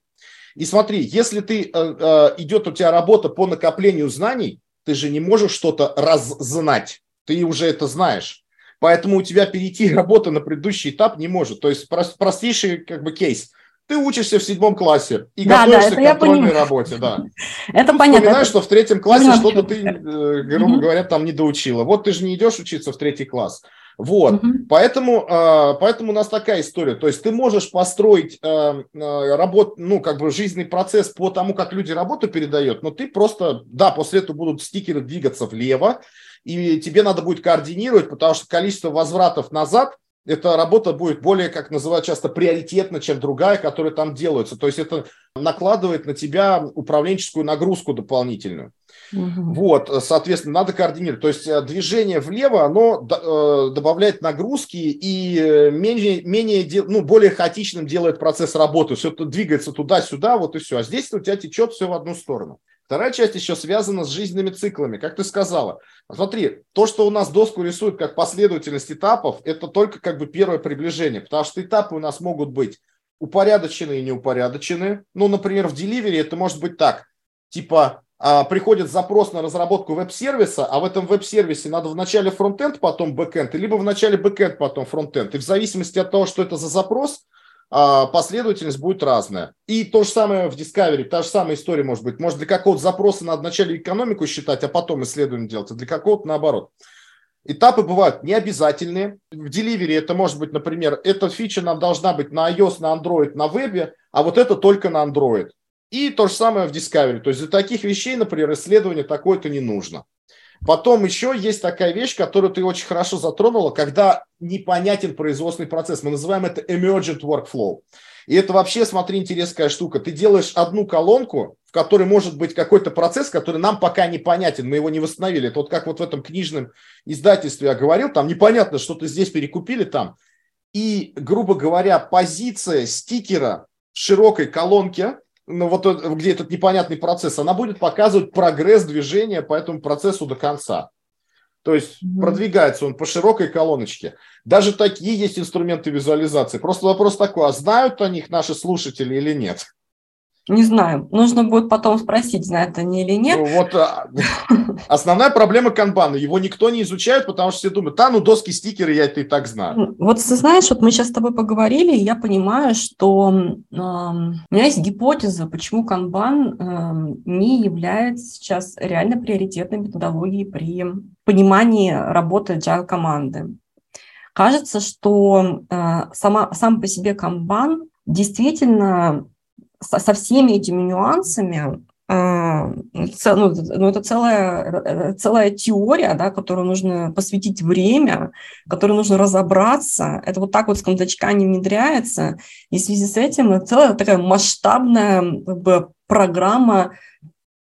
Speaker 2: И смотри, если ты э, э, идет у тебя работа по накоплению знаний, ты же не можешь что-то раззнать, ты уже это знаешь. Поэтому у тебя перейти [laughs] работа на предыдущий этап не может. То есть простейший как бы кейс. Ты учишься в седьмом классе и да, готовишься да, к контрольной работе, да. [laughs]
Speaker 1: Это ты понятно.
Speaker 2: Вспоминаешь, что в третьем классе что-то ты, э, грубо говоря, там не доучила. Вот ты же не идешь учиться в третий класс. Вот, угу. поэтому, а, поэтому у нас такая история. То есть ты можешь построить а, а, работ, ну, как бы жизненный процесс по тому, как люди работу передают, но ты просто, да, после этого будут стикеры двигаться влево, и тебе надо будет координировать, потому что количество возвратов назад, эта работа будет более, как называют часто, приоритетна, чем другая, которая там делается. То есть это накладывает на тебя управленческую нагрузку дополнительную. Угу. Вот, соответственно, надо координировать. То есть э, движение влево, оно э, добавляет нагрузки и э, менее, менее, ну, более хаотичным делает процесс работы. Все это двигается туда-сюда, вот и все. А здесь у тебя течет все в одну сторону. Вторая часть еще связана с жизненными циклами, как ты сказала. Смотри, то, что у нас доску рисует как последовательность этапов, это только как бы первое приближение, потому что этапы у нас могут быть упорядочены и неупорядочены. Ну, например, в delivery это может быть так, типа приходит запрос на разработку веб-сервиса, а в этом веб-сервисе надо вначале фронтенд, потом бэкенд, либо вначале бэкенд, потом фронтенд. И в зависимости от того, что это за запрос, а, последовательность будет разная. И то же самое в Discovery, та же самая история может быть. Может, для какого-то запроса надо вначале экономику считать, а потом исследование делать, а для какого-то наоборот. Этапы бывают необязательные. В Delivery это может быть, например, эта фича нам должна быть на iOS, на Android, на вебе, а вот это только на Android. И то же самое в Discovery. То есть для таких вещей, например, исследование такое-то не нужно. Потом еще есть такая вещь, которую ты очень хорошо затронула, когда непонятен производственный процесс. Мы называем это emergent workflow. И это вообще, смотри, интересная штука. Ты делаешь одну колонку, в которой может быть какой-то процесс, который нам пока непонятен, мы его не восстановили. Это вот как вот в этом книжном издательстве я говорил, там непонятно, что ты здесь перекупили там. И, грубо говоря, позиция стикера в широкой колонке ну, вот где этот непонятный процесс, она будет показывать прогресс движения по этому процессу до конца. То есть mm-hmm. продвигается он по широкой колоночке. Даже такие есть инструменты визуализации. Просто вопрос такой, а знают о них наши слушатели или нет?
Speaker 1: Не знаю. Нужно будет потом спросить, знают они или нет.
Speaker 2: Ну, вот а, [laughs] основная проблема канбана. Его никто не изучает, потому что все думают, да, ну доски, стикеры, я это и так знаю.
Speaker 1: Вот ты знаешь, вот мы сейчас с тобой поговорили, и я понимаю, что э, у меня есть гипотеза, почему канбан э, не является сейчас реально приоритетной методологией при понимании работы agile команды. Кажется, что э, сама, сам по себе канбан действительно со, со всеми этими нюансами, а, ну, ну, это целая, целая теория, да, которую нужно посвятить время, которой нужно разобраться. Это вот так вот с кондачка не внедряется. И в связи с этим целая такая масштабная как бы, программа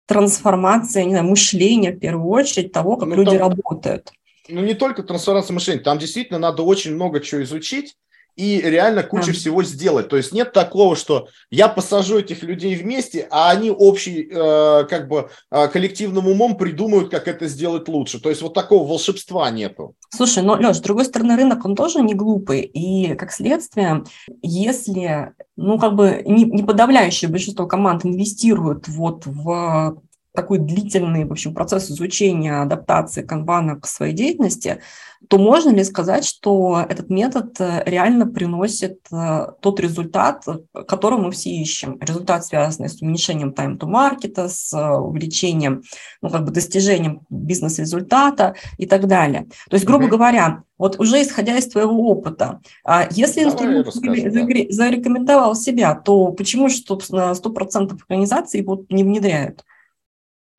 Speaker 1: трансформации не знаю, мышления, в первую очередь, того, как ну, люди там, работают.
Speaker 2: Ну, не только трансформация мышления, там действительно надо очень много чего изучить, и реально куча mm. всего сделать. То есть нет такого, что я посажу этих людей вместе, а они общий, э, как бы, э, коллективным умом придумают, как это сделать лучше. То есть вот такого волшебства нету.
Speaker 1: Слушай, но, Леш, с другой стороны, рынок, он тоже не глупый. И, как следствие, если, ну, как бы не, не подавляющее большинство команд инвестируют вот в такой длительный, в общем, процесс изучения, адаптации канбана к своей деятельности, то можно ли сказать, что этот метод э, реально приносит э, тот результат, который мы все ищем? Результат, связанный с уменьшением time to market, с э, увеличением, ну, как бы достижением бизнес-результата и так далее. То есть, грубо mm-hmm. говоря, вот уже исходя из твоего опыта, а если инструмент зарекомендовал себя, то почему собственно, 100% организаций вот не внедряют?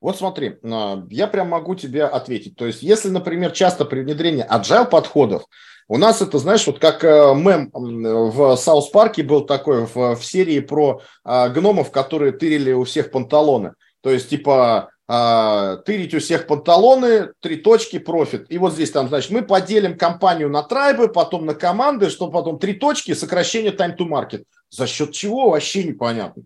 Speaker 2: Вот смотри, а, я прям могу тебе ответить. То есть, если, например, часто при внедрении agile подходов, у нас это, знаешь, вот как э, мем в South Park е был такой в, в серии про а, гномов, которые тырили у всех панталоны. То есть, типа, а, тырить у всех панталоны, три точки, профит. И вот здесь там, значит, мы поделим компанию на трайбы, потом на команды, что потом три точки, сокращение time to market. За счет чего, вообще непонятно.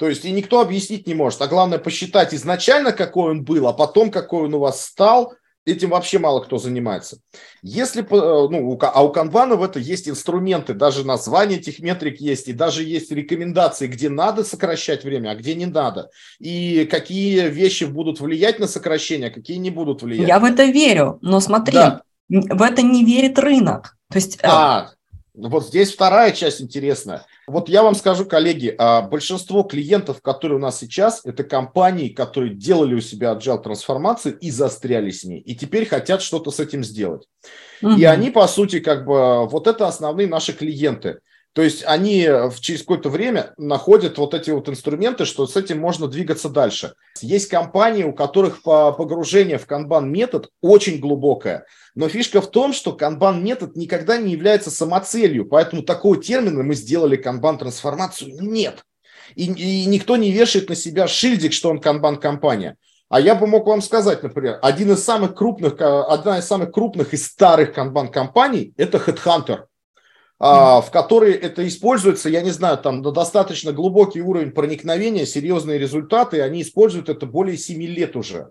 Speaker 2: То есть и никто объяснить не может. А главное посчитать изначально, какой он был, а потом какой он у вас стал. Этим вообще мало кто занимается. Если, э, ну, а у Kanban в это есть инструменты, даже название этих метрик есть, и даже есть рекомендации, где надо сокращать время, а где не надо. И какие вещи будут влиять на сокращение, а какие не будут влиять.
Speaker 1: Я в это верю, но смотри, да. в это не верит рынок. То есть... Э,
Speaker 2: а, вот здесь вторая часть интересная. Вот я вам скажу, коллеги, а, большинство клиентов, которые у нас сейчас, это компании, которые делали у себя agile трансформацию и застряли с ней, и теперь хотят что-то с этим сделать. Угу. И они, по сути, как бы, вот это основные наши клиенты. То есть они через какое-то время находят вот эти вот инструменты, что с этим можно двигаться дальше. Есть компании, у которых погружение в канбан метод очень глубокое. Но фишка в том, что канбан метод никогда не является самоцелью, поэтому такого термина мы сделали канбан трансформацию нет. И, и никто не вешает на себя шильдик, что он канбан компания. А я бы мог вам сказать, например, один из самых крупных, одна из самых крупных и старых канбан компаний – это Headhunter в которой это используется, я не знаю, там на достаточно глубокий уровень проникновения, серьезные результаты, они используют это более 7 лет уже.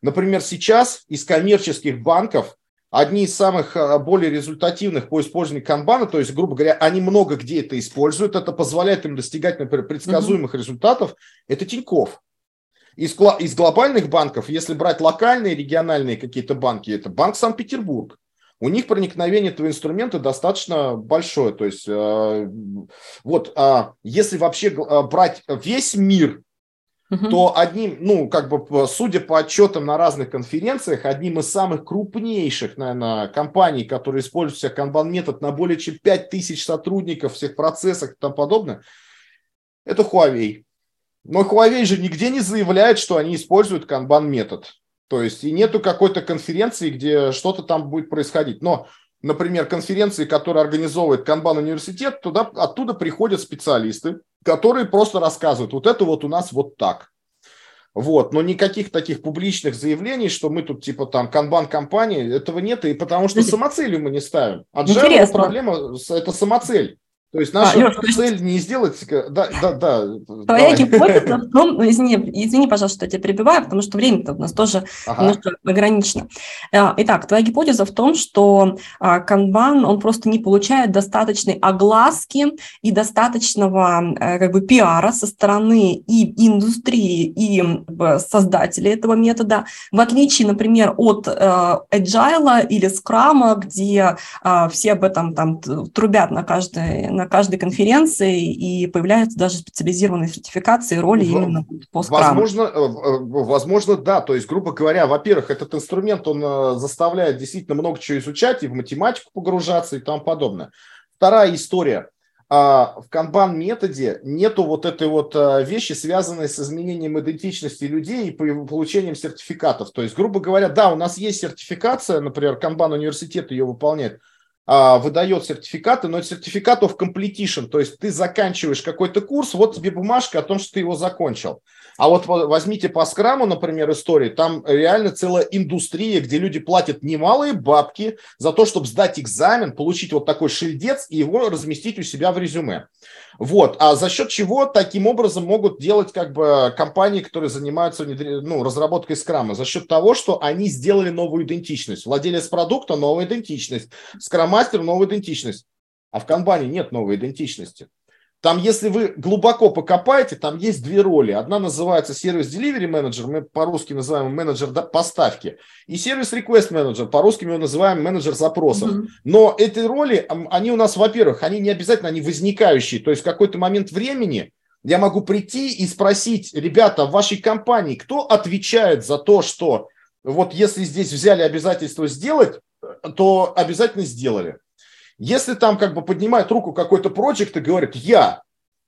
Speaker 2: Например, сейчас из коммерческих банков одни из самых а, более результативных по использованию канбана, то есть, грубо говоря, они много где это используют, это позволяет им достигать, например, предсказуемых mm-hmm. результатов, это Тиньков. Из, из глобальных банков, если брать локальные, региональные какие-то банки, это Банк Санкт-Петербург у них проникновение этого инструмента достаточно большое. То есть э, вот э, если вообще э, брать весь мир, угу. то одним, ну, как бы, судя по отчетам на разных конференциях, одним из самых крупнейших, наверное, компаний, которые используют себя канбан-метод на более чем 5000 сотрудников, всех процессах и тому подобное, это Huawei. Но Huawei же нигде не заявляет, что они используют канбан-метод. То есть и нету какой-то конференции, где что-то там будет происходить. Но, например, конференции, которые организовывает Канбан университет, туда, оттуда приходят специалисты, которые просто рассказывают, вот это вот у нас вот так. Вот, но никаких таких публичных заявлений, что мы тут типа там канбан-компания, этого нет, и потому что самоцелью мы не ставим. Agile проблема – это самоцель. То есть наша а, Леш, цель есть... не сделать... Да, да, да.
Speaker 1: Твоя гипотеза в [laughs] том... Извини, извини, пожалуйста, что я тебя перебиваю, потому что время-то у нас тоже ага. немножко ограничено. А, итак, твоя гипотеза в том, что а, канбан, он просто не получает достаточной огласки и достаточного э, как бы пиара со стороны и индустрии, и создателей этого метода, в отличие, например, от э, Agile или Scrum, где все об этом там трубят на каждой на каждой конференции, и появляются даже специализированные сертификации роли в, именно по скраму.
Speaker 2: Возможно, э, э, возможно, да. То есть, грубо говоря, во-первых, этот инструмент, он э, заставляет действительно много чего изучать, и в математику погружаться, и тому подобное. Вторая история. А, в канбан-методе нету вот этой вот вещи, связанной с изменением идентичности людей и получением сертификатов. То есть, грубо говоря, да, у нас есть сертификация, например, канбан университет ее выполняет, выдает сертификаты, но сертификат of completion, то есть ты заканчиваешь какой-то курс, вот тебе бумажка о том, что ты его закончил. А вот возьмите по скраму, например, истории, там реально целая индустрия, где люди платят немалые бабки за то, чтобы сдать экзамен, получить вот такой шильдец и его разместить у себя в резюме. Вот. А за счет чего таким образом могут делать как бы компании, которые занимаются ну, разработкой скрама? За счет того, что они сделали новую идентичность. Владелец продукта – новая идентичность. Скрам-мастер – новая идентичность. А в канбане нет новой идентичности. Там, если вы глубоко покопаете, там есть две роли. Одна называется сервис Delivery Manager, мы по-русски называем менеджер поставки, и сервис Request Manager, по-русски мы его называем менеджер запросов. Mm-hmm. Но эти роли, они у нас, во-первых, они не обязательно, они возникающие. То есть в какой-то момент времени я могу прийти и спросить, ребята, в вашей компании, кто отвечает за то, что вот если здесь взяли обязательство сделать, то обязательно сделали. Если там как бы поднимает руку какой-то проект и говорит, я,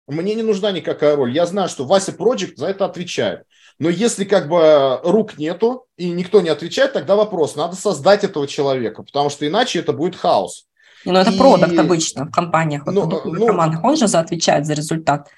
Speaker 2: мне не нужна никакая роль, я знаю, что Вася проект за это отвечает. Но если как бы рук нету и никто не отвечает, тогда вопрос, надо создать этого человека, потому что иначе это будет хаос.
Speaker 1: Ну, это и... продукт обычно в компаниях, вот, ну, ну, командах, он же за отвечает за результат.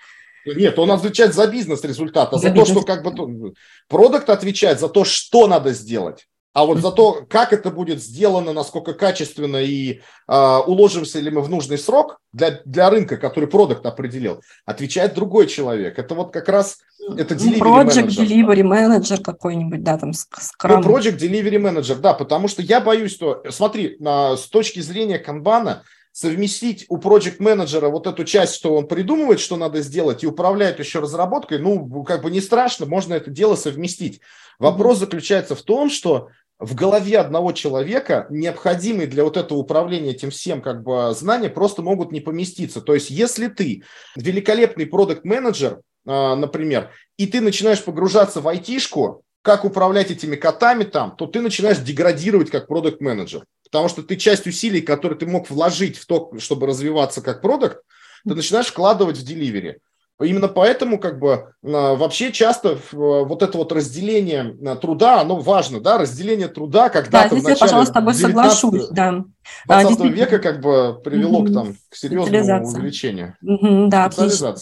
Speaker 2: Нет, он отвечает за бизнес-результат, а за, за бизнес. то, что как бы продукт отвечает за то, что надо сделать. А вот за то, как это будет сделано, насколько качественно и э, уложимся ли мы в нужный срок для, для рынка, который продукт определил, отвечает другой человек. Это вот как раз это
Speaker 1: delivery Project manager. Delivery Manager какой-нибудь, да, там
Speaker 2: Scrum. Ну, Project Delivery Manager, да, потому что я боюсь, что, смотри, на, с точки зрения канбана, совместить у проект менеджера вот эту часть, что он придумывает, что надо сделать, и управляет еще разработкой, ну, как бы не страшно, можно это дело совместить. Вопрос заключается в том, что в голове одного человека необходимые для вот этого управления этим всем как бы знания просто могут не поместиться. То есть если ты великолепный продукт-менеджер, а, например, и ты начинаешь погружаться в айтишку, как управлять этими котами там, то ты начинаешь деградировать как продукт-менеджер. Потому что ты часть усилий, которые ты мог вложить в то, чтобы развиваться как продукт, ты начинаешь вкладывать в деливери. Именно поэтому как бы а, вообще часто вот это вот разделение а, труда, оно важно, да, разделение труда когда-то да,
Speaker 1: здесь в начале я, пожалуйста, с тобой соглашусь, да.
Speaker 2: 20 а, века как бы привело угу. к, там, к серьезному увеличению.
Speaker 1: Угу, да, отлично.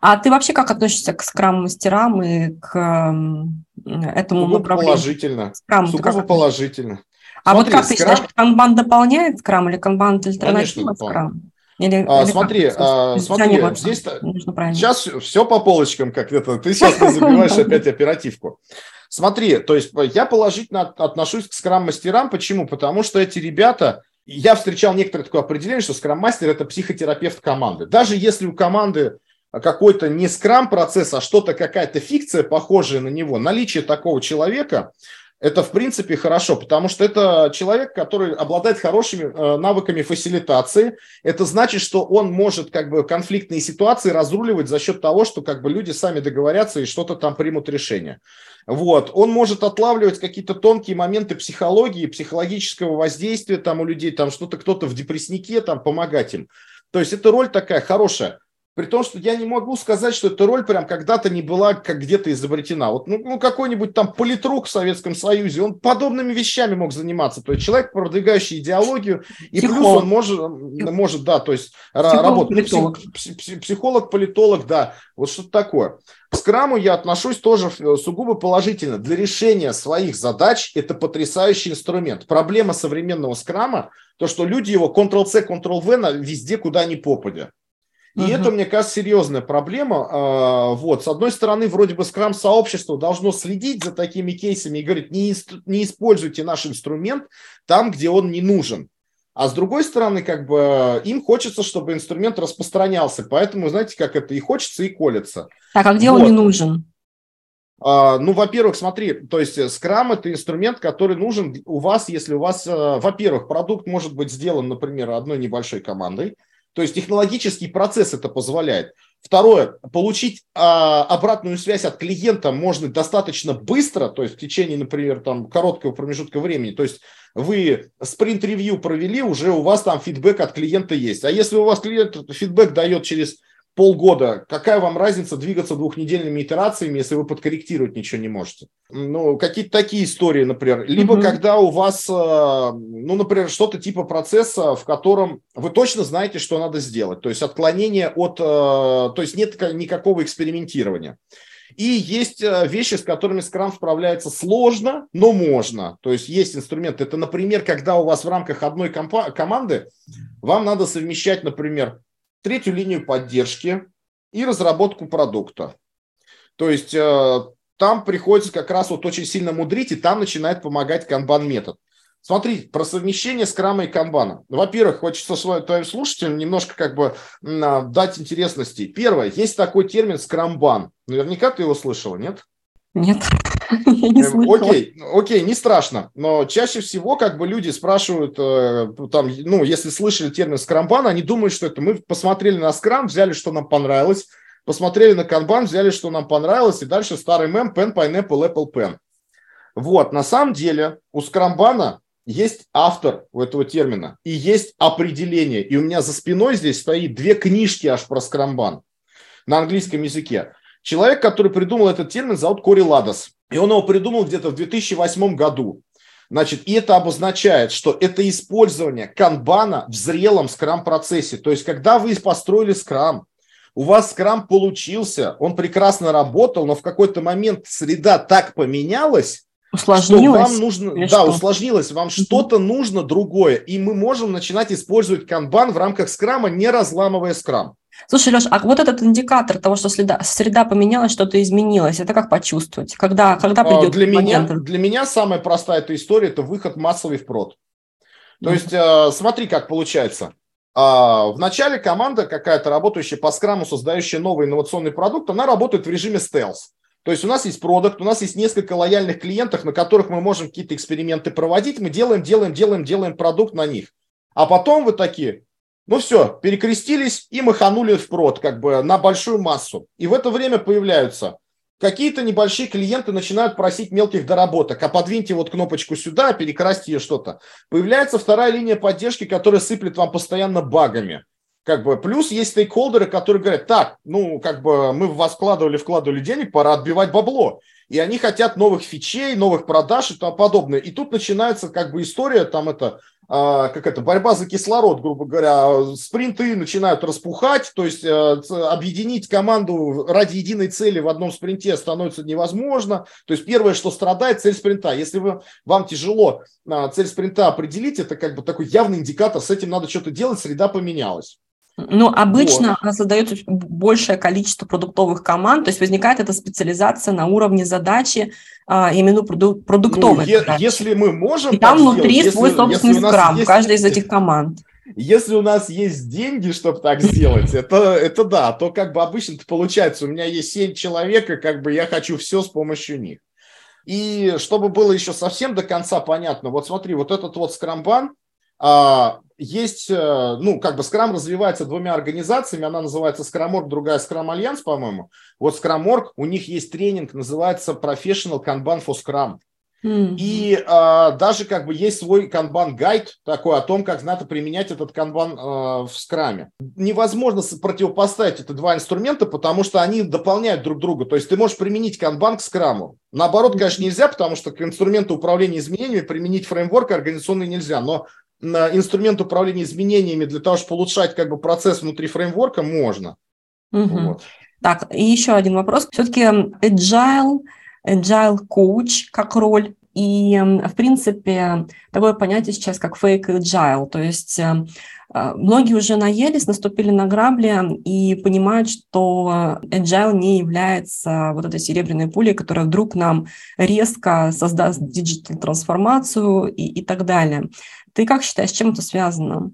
Speaker 1: А ты вообще как относишься к скрам-мастерам и к этому
Speaker 2: Сугубо направлению? положительно. Скрам, Сугубо положительно.
Speaker 1: А Смотри, вот как ты скрам... считаешь, канбан дополняет скрам или канбан альтернатива скрам?
Speaker 2: Или, а, или смотри, а, смотри, здесь сейчас все по полочкам, как это. Ты сейчас забиваешь [laughs] опять оперативку. Смотри, то есть я положительно отношусь к скрам-мастерам. Почему? Потому что эти ребята, я встречал некоторое такое определение, что скрам-мастер – это психотерапевт команды. Даже если у команды какой-то не скрам-процесс, а что-то, какая-то фикция, похожая на него, наличие такого человека – это, в принципе, хорошо, потому что это человек, который обладает хорошими э, навыками фасилитации. Это значит, что он может как бы конфликтные ситуации разруливать за счет того, что как бы люди сами договорятся и что-то там примут решение. Вот. Он может отлавливать какие-то тонкие моменты психологии, психологического воздействия там у людей, там что-то кто-то в депресснике, там помогать им. То есть это роль такая хорошая. При том, что я не могу сказать, что эта роль прям когда-то не была как где-то изобретена. Вот ну, ну, какой-нибудь там политрук в Советском Союзе, он подобными вещами мог заниматься. То есть человек, продвигающий идеологию, и психолог. плюс он может, может да, то есть работать. Политолог. Психолог, политолог, да, вот что-то такое. К скраму я отношусь тоже сугубо положительно. Для решения своих задач это потрясающий инструмент. Проблема современного скрама, то, что люди его Ctrl-C, Ctrl-V везде, куда ни попадя. И угу. это, мне кажется, серьезная проблема. А, вот, с одной стороны, вроде бы скрам-сообщество должно следить за такими кейсами и говорить, не, не используйте наш инструмент там, где он не нужен. А с другой стороны, как бы им хочется, чтобы инструмент распространялся. Поэтому, знаете, как это и хочется, и колется.
Speaker 1: Так, а где вот. он не нужен?
Speaker 2: Uh, ну, во-первых, смотри, то есть Scrum – это инструмент, который нужен у вас, если у вас, uh, во-первых, продукт может быть сделан, например, одной небольшой командой, то есть технологический процесс это позволяет. Второе, получить а, обратную связь от клиента можно достаточно быстро, то есть в течение, например, там, короткого промежутка времени. То есть вы спринт-ревью провели, уже у вас там фидбэк от клиента есть. А если у вас клиент фидбэк дает через полгода, какая вам разница двигаться двухнедельными итерациями, если вы подкорректировать ничего не можете? Ну, какие-то такие истории, например. Либо mm-hmm. когда у вас, э, ну, например, что-то типа процесса, в котором вы точно знаете, что надо сделать. То есть отклонение от... Э, то есть нет никакого экспериментирования. И есть э, вещи, с которыми Scrum справляется сложно, но можно. То есть есть инструмент. Это, например, когда у вас в рамках одной компа- команды вам надо совмещать, например, третью линию поддержки и разработку продукта. То есть э, там приходится как раз вот очень сильно мудрить, и там начинает помогать канбан-метод. Смотрите, про совмещение скрама и канбана. Во-первых, хочется твоим слушателям немножко как бы а, дать интересности. Первое, есть такой термин скрамбан. Наверняка ты его слышала, нет?
Speaker 1: Нет, я не слышала.
Speaker 2: Окей, окей, не страшно. Но чаще всего как бы люди спрашивают, э, там, ну, если слышали термин скрамбан, они думают, что это мы посмотрели на скрам, взяли, что нам понравилось, посмотрели на канбан, взяли, что нам понравилось, и дальше старый мем, pen, pineapple, apple, pen. Вот, на самом деле у скрамбана есть автор у этого термина и есть определение. И у меня за спиной здесь стоит две книжки аж про скрамбан на английском языке. Человек, который придумал этот термин, зовут Кори Ладос. И он его придумал где-то в 2008 году. Значит, и это обозначает, что это использование канбана в зрелом скрам-процессе. То есть, когда вы построили скрам, у вас скрам получился, он прекрасно работал, но в какой-то момент среда так поменялась,
Speaker 1: Усложнилось?
Speaker 2: Что вам нужно, да, что? усложнилось, вам что-то нужно другое, и мы можем начинать использовать канбан в рамках скрама, не разламывая скрам.
Speaker 1: Слушай, Леш, а вот этот индикатор того, что среда, среда поменялась, что-то изменилось, это как почувствовать? Когда, когда придет
Speaker 2: а, для меня, для меня самая простая эта история – это выход массовый в прод. То mm-hmm. есть, э, смотри, как получается. А, в начале команда какая-то работающая по скраму, создающая новый инновационный продукт, она работает в режиме стелс. То есть у нас есть продукт, у нас есть несколько лояльных клиентов, на которых мы можем какие-то эксперименты проводить, мы делаем, делаем, делаем, делаем продукт на них. А потом вы такие, ну все, перекрестились и маханули в прод, как бы на большую массу. И в это время появляются какие-то небольшие клиенты начинают просить мелких доработок, а подвиньте вот кнопочку сюда, перекрасьте ее что-то. Появляется вторая линия поддержки, которая сыплет вам постоянно багами. Как бы, плюс есть стейкхолдеры, которые говорят, так, ну, как бы мы в вас вкладывали, вкладывали денег, пора отбивать бабло. И они хотят новых фичей, новых продаж и тому подобное. И тут начинается как бы история, там это, как это, борьба за кислород, грубо говоря. Спринты начинают распухать, то есть а, объединить команду ради единой цели в одном спринте становится невозможно. То есть первое, что страдает, цель спринта. Если вы, вам тяжело а, цель спринта определить, это как бы такой явный индикатор, с этим надо что-то делать, среда поменялась.
Speaker 1: Ну, обычно вот. создается большее количество продуктовых команд, то есть возникает эта специализация на уровне задачи, а, именно проду- продуктовой. Ну,
Speaker 2: е- если мы можем...
Speaker 1: И там внутри сделать, свой если, собственный если скрам, есть... каждой из этих команд.
Speaker 2: Если у нас есть деньги, чтобы так сделать, это, это да, то как бы обычно получается, у меня есть 7 человек, и как бы я хочу все с помощью них. И чтобы было еще совсем до конца понятно, вот смотри, вот этот вот скрамбан, есть, э, ну, как бы Scrum развивается двумя организациями, она называется Scrum.org, другая Scrum Alliance, по-моему. Вот Scrum.org, у них есть тренинг, называется Professional Kanban for Scrum. Mm-hmm. И а, даже как бы есть свой канбан-гайд такой о том, как надо применять этот канбан а, в скраме. Невозможно противопоставить эти два инструмента, потому что они дополняют друг друга. То есть ты можешь применить канбан к скраму. Наоборот, конечно, нельзя, потому что к инструменту управления изменениями применить фреймворк организационный нельзя. Но инструмент управления изменениями для того, чтобы улучшать как бы процесс внутри фреймворка, можно.
Speaker 1: Угу. Вот. Так, и еще один вопрос. Все-таки agile, agile coach как роль и, в принципе, такое понятие сейчас, как fake agile. То есть э, э, многие уже наелись, наступили на грабли и понимают, что agile не является вот этой серебряной пулей, которая вдруг нам резко создаст диджитал-трансформацию и, и так далее. Ты как считаешь, чем это связано?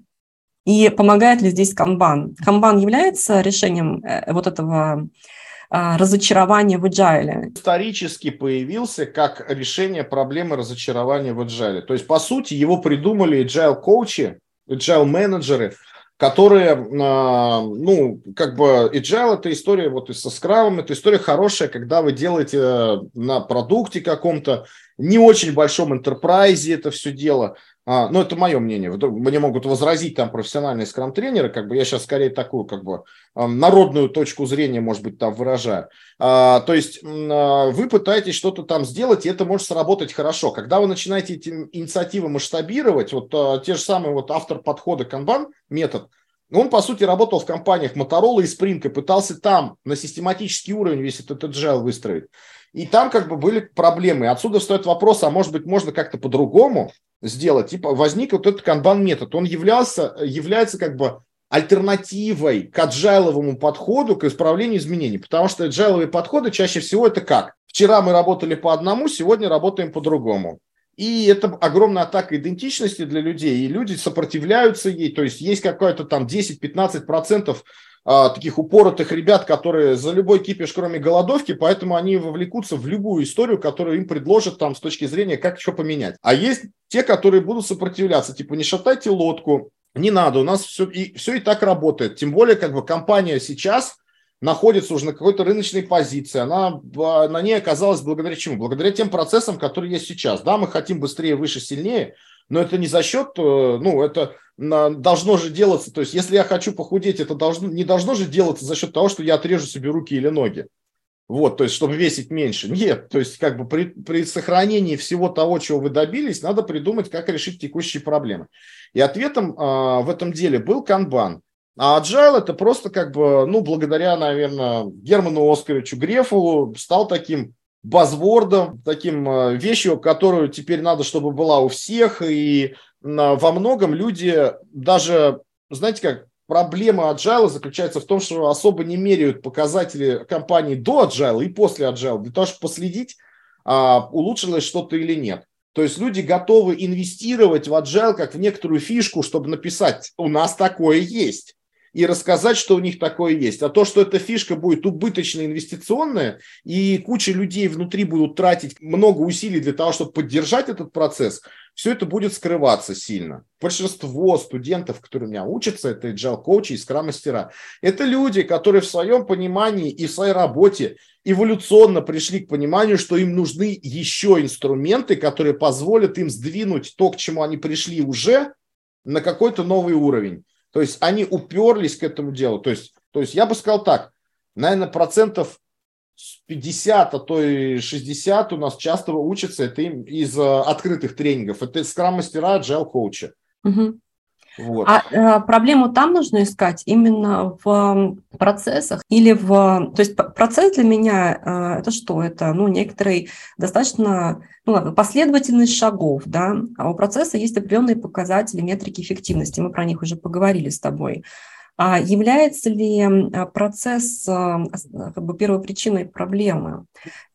Speaker 1: И помогает ли здесь канбан? Канбан является решением э, вот этого а, разочарования в agile?
Speaker 2: Исторически появился как решение проблемы разочарования в agile. То есть, по сути, его придумали agile-коучи, agile-менеджеры, которые, а, ну, как бы agile это история вот и со скрамом, это история хорошая, когда вы делаете э, на продукте каком-то, не очень большом enterprise это все дело, а, ну, это мое мнение. Мне могут возразить там профессиональные скрам-тренеры, как бы я сейчас скорее такую, как бы, народную точку зрения, может быть, там выражаю. А, то есть а, вы пытаетесь что-то там сделать, и это может сработать хорошо. Когда вы начинаете эти инициативы масштабировать, вот а, те же самые вот автор подхода Kanban метод, он, по сути, работал в компаниях Motorola и Sprint и пытался там на систематический уровень весь этот agile выстроить. И там как бы были проблемы. Отсюда стоит вопрос, а может быть, можно как-то по-другому сделать. Типа возник вот этот канбан метод. Он являлся, является как бы альтернативой к аджайловому подходу к исправлению изменений. Потому что аджайловые подходы чаще всего это как? Вчера мы работали по одному, сегодня работаем по-другому. И это огромная атака идентичности для людей, и люди сопротивляются ей, то есть есть какое-то там 10-15% а, таких упоротых ребят, которые за любой кипиш, кроме голодовки, поэтому они вовлекутся в любую историю, которую им предложат там с точки зрения, как что поменять. А есть те, которые будут сопротивляться, типа не шатайте лодку, не надо, у нас все и, все и так работает. Тем более, как бы компания сейчас находится уже на какой-то рыночной позиции, она а, на ней оказалась благодаря чему? Благодаря тем процессам, которые есть сейчас. Да, мы хотим быстрее, выше, сильнее, но это не за счет, э, ну, это должно же делаться, то есть если я хочу похудеть, это должно, не должно же делаться за счет того, что я отрежу себе руки или ноги. Вот, то есть, чтобы весить меньше. Нет, то есть, как бы при, при сохранении всего того, чего вы добились, надо придумать, как решить текущие проблемы. И ответом э, в этом деле был канбан. А agile это просто как бы, ну, благодаря, наверное, Герману Оскаровичу Грефу стал таким базвордом, таким э, вещью, которую теперь надо, чтобы была у всех. И во многом люди даже, знаете как, проблема agile заключается в том, что особо не меряют показатели компании до agile и после agile, для того, чтобы последить, а, улучшилось что-то или нет. То есть люди готовы инвестировать в agile как в некоторую фишку, чтобы написать, у нас такое есть и рассказать, что у них такое есть. А то, что эта фишка будет убыточно инвестиционная, и куча людей внутри будут тратить много усилий для того, чтобы поддержать этот процесс, все это будет скрываться сильно. Большинство студентов, которые у меня учатся, это agile коучи и скрам-мастера, это люди, которые в своем понимании и в своей работе эволюционно пришли к пониманию, что им нужны еще инструменты, которые позволят им сдвинуть то, к чему они пришли уже, на какой-то новый уровень. То есть они уперлись к этому делу. То есть, то есть я бы сказал так, наверное, процентов 50, а то и 60 у нас часто учатся это из э, открытых тренингов. Это скрам-мастера, agile-коучи.
Speaker 1: Угу. Вот. А э, проблему там нужно искать именно в процессах или в... То есть процесс для меня э, это что? Это ну, некоторый достаточно ну, ладно, последовательность шагов, да, а у процесса есть определенные показатели, метрики эффективности, мы про них уже поговорили с тобой. А является ли процесс а, как бы, первой причиной проблемы?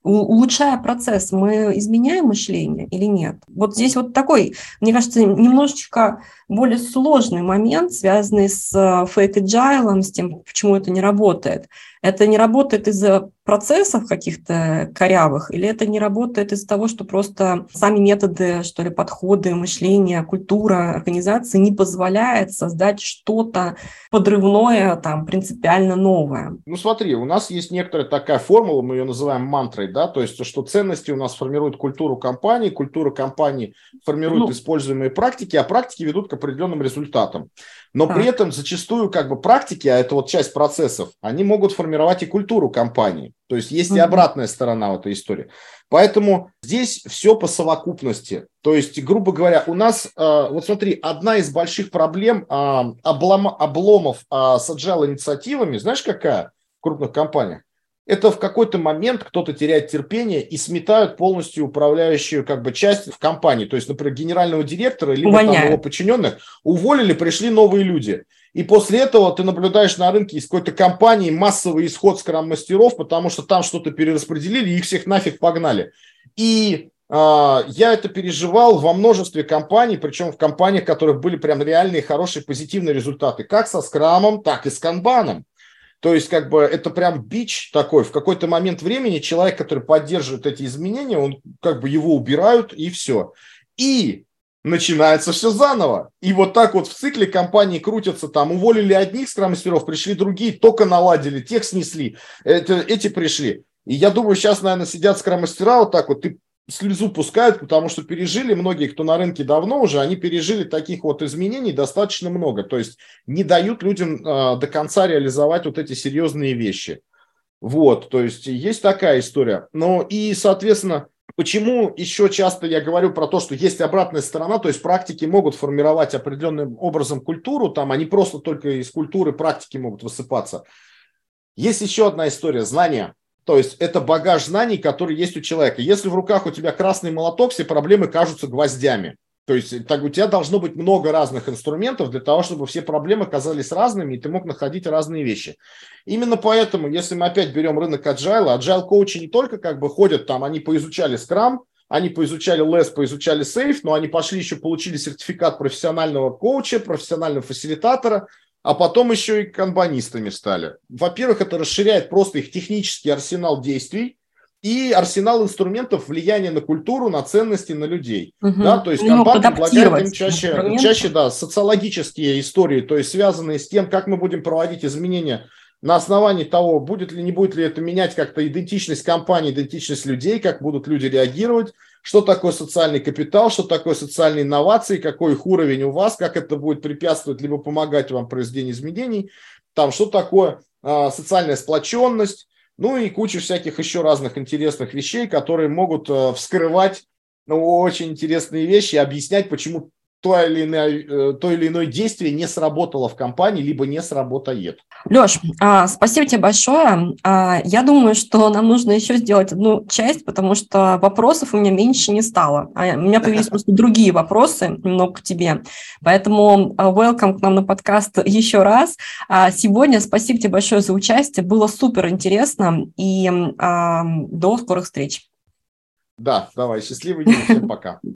Speaker 1: Улучшая процесс, мы изменяем мышление или нет? Вот здесь вот такой, мне кажется, немножечко более сложный момент, связанный с fake agile, с тем, почему это не работает. Это не работает из-за процессов каких-то корявых, или это не работает из-за того, что просто сами методы, что ли, подходы, мышления, культура организации не позволяет создать что-то подрывное, там, принципиально новое?
Speaker 2: Ну смотри, у нас есть некоторая такая формула, мы ее называем мантрой, да, то есть, что ценности у нас формируют культуру компании, культура компании формирует ну, используемые практики, а практики ведут к определенным результатам. Но так. при этом зачастую как бы практики, а это вот часть процессов, они могут формировать и культуру компании. То есть есть mm-hmm. и обратная сторона в этой истории. Поэтому здесь все по совокупности. То есть, грубо говоря, у нас, э, вот смотри, одна из больших проблем э, облом, обломов э, с agile инициативами, знаешь какая в крупных компаниях? Это в какой-то момент кто-то теряет терпение и сметают полностью управляющую как бы часть в компании. То есть, например, генерального директора там его подчиненных уволили, пришли новые люди. И после этого ты наблюдаешь на рынке из какой-то компании массовый исход скрам-мастеров, потому что там что-то перераспределили, их всех нафиг погнали. И э, я это переживал во множестве компаний, причем в компаниях, в которых были прям реальные хорошие позитивные результаты, как со скрамом, так и с канбаном. То есть, как бы, это прям бич такой. В какой-то момент времени человек, который поддерживает эти изменения, он как бы его убирают, и все. И начинается все заново. И вот так вот в цикле компании крутятся, там уволили одних скрам-мастеров, пришли другие, только наладили, тех снесли, это, эти пришли. И я думаю, сейчас, наверное, сидят скрам-мастера вот так вот, ты слезу пускают, потому что пережили, многие, кто на рынке давно уже, они пережили таких вот изменений достаточно много. То есть не дают людям э, до конца реализовать вот эти серьезные вещи. Вот, то есть есть такая история. Ну и, соответственно, почему еще часто я говорю про то, что есть обратная сторона, то есть практики могут формировать определенным образом культуру, там они просто только из культуры практики могут высыпаться. Есть еще одна история – знания. То есть это багаж знаний, который есть у человека. Если в руках у тебя красный молоток, все проблемы кажутся гвоздями. То есть так, у тебя должно быть много разных инструментов для того, чтобы все проблемы казались разными, и ты мог находить разные вещи. Именно поэтому, если мы опять берем рынок agile, agile коучи не только как бы ходят там, они поизучали Scrum, они поизучали LESS, поизучали Safe, но они пошли еще, получили сертификат профессионального коуча, профессионального фасилитатора, а потом еще и канбанистами стали. Во-первых, это расширяет просто их технический арсенал действий и арсенал инструментов влияния на культуру, на ценности, на людей. Угу. Да, то есть ну, канбан предлагает им чаще, чаще да, социологические истории, то есть связанные с тем, как мы будем проводить изменения на основании того, будет ли, не будет ли это менять как-то идентичность компании, идентичность людей, как будут люди реагировать, что такое социальный капитал, что такое социальные инновации, какой их уровень у вас, как это будет препятствовать либо помогать вам в произведении изменений, там что такое э, социальная сплоченность, ну и куча всяких еще разных интересных вещей, которые могут э, вскрывать ну, очень интересные вещи и объяснять, почему то или, иное, э, то или иное действие не сработало в компании, либо не сработает.
Speaker 1: Леш, а, спасибо тебе большое. А, я думаю, что нам нужно еще сделать одну часть, потому что вопросов у меня меньше не стало. А, у меня появились [laughs] просто другие вопросы немного к тебе. Поэтому welcome к нам на подкаст еще раз. Сегодня спасибо тебе большое за участие. Было супер интересно. И до скорых встреч.
Speaker 2: Да, давай, счастливый день, всем пока. [laughs]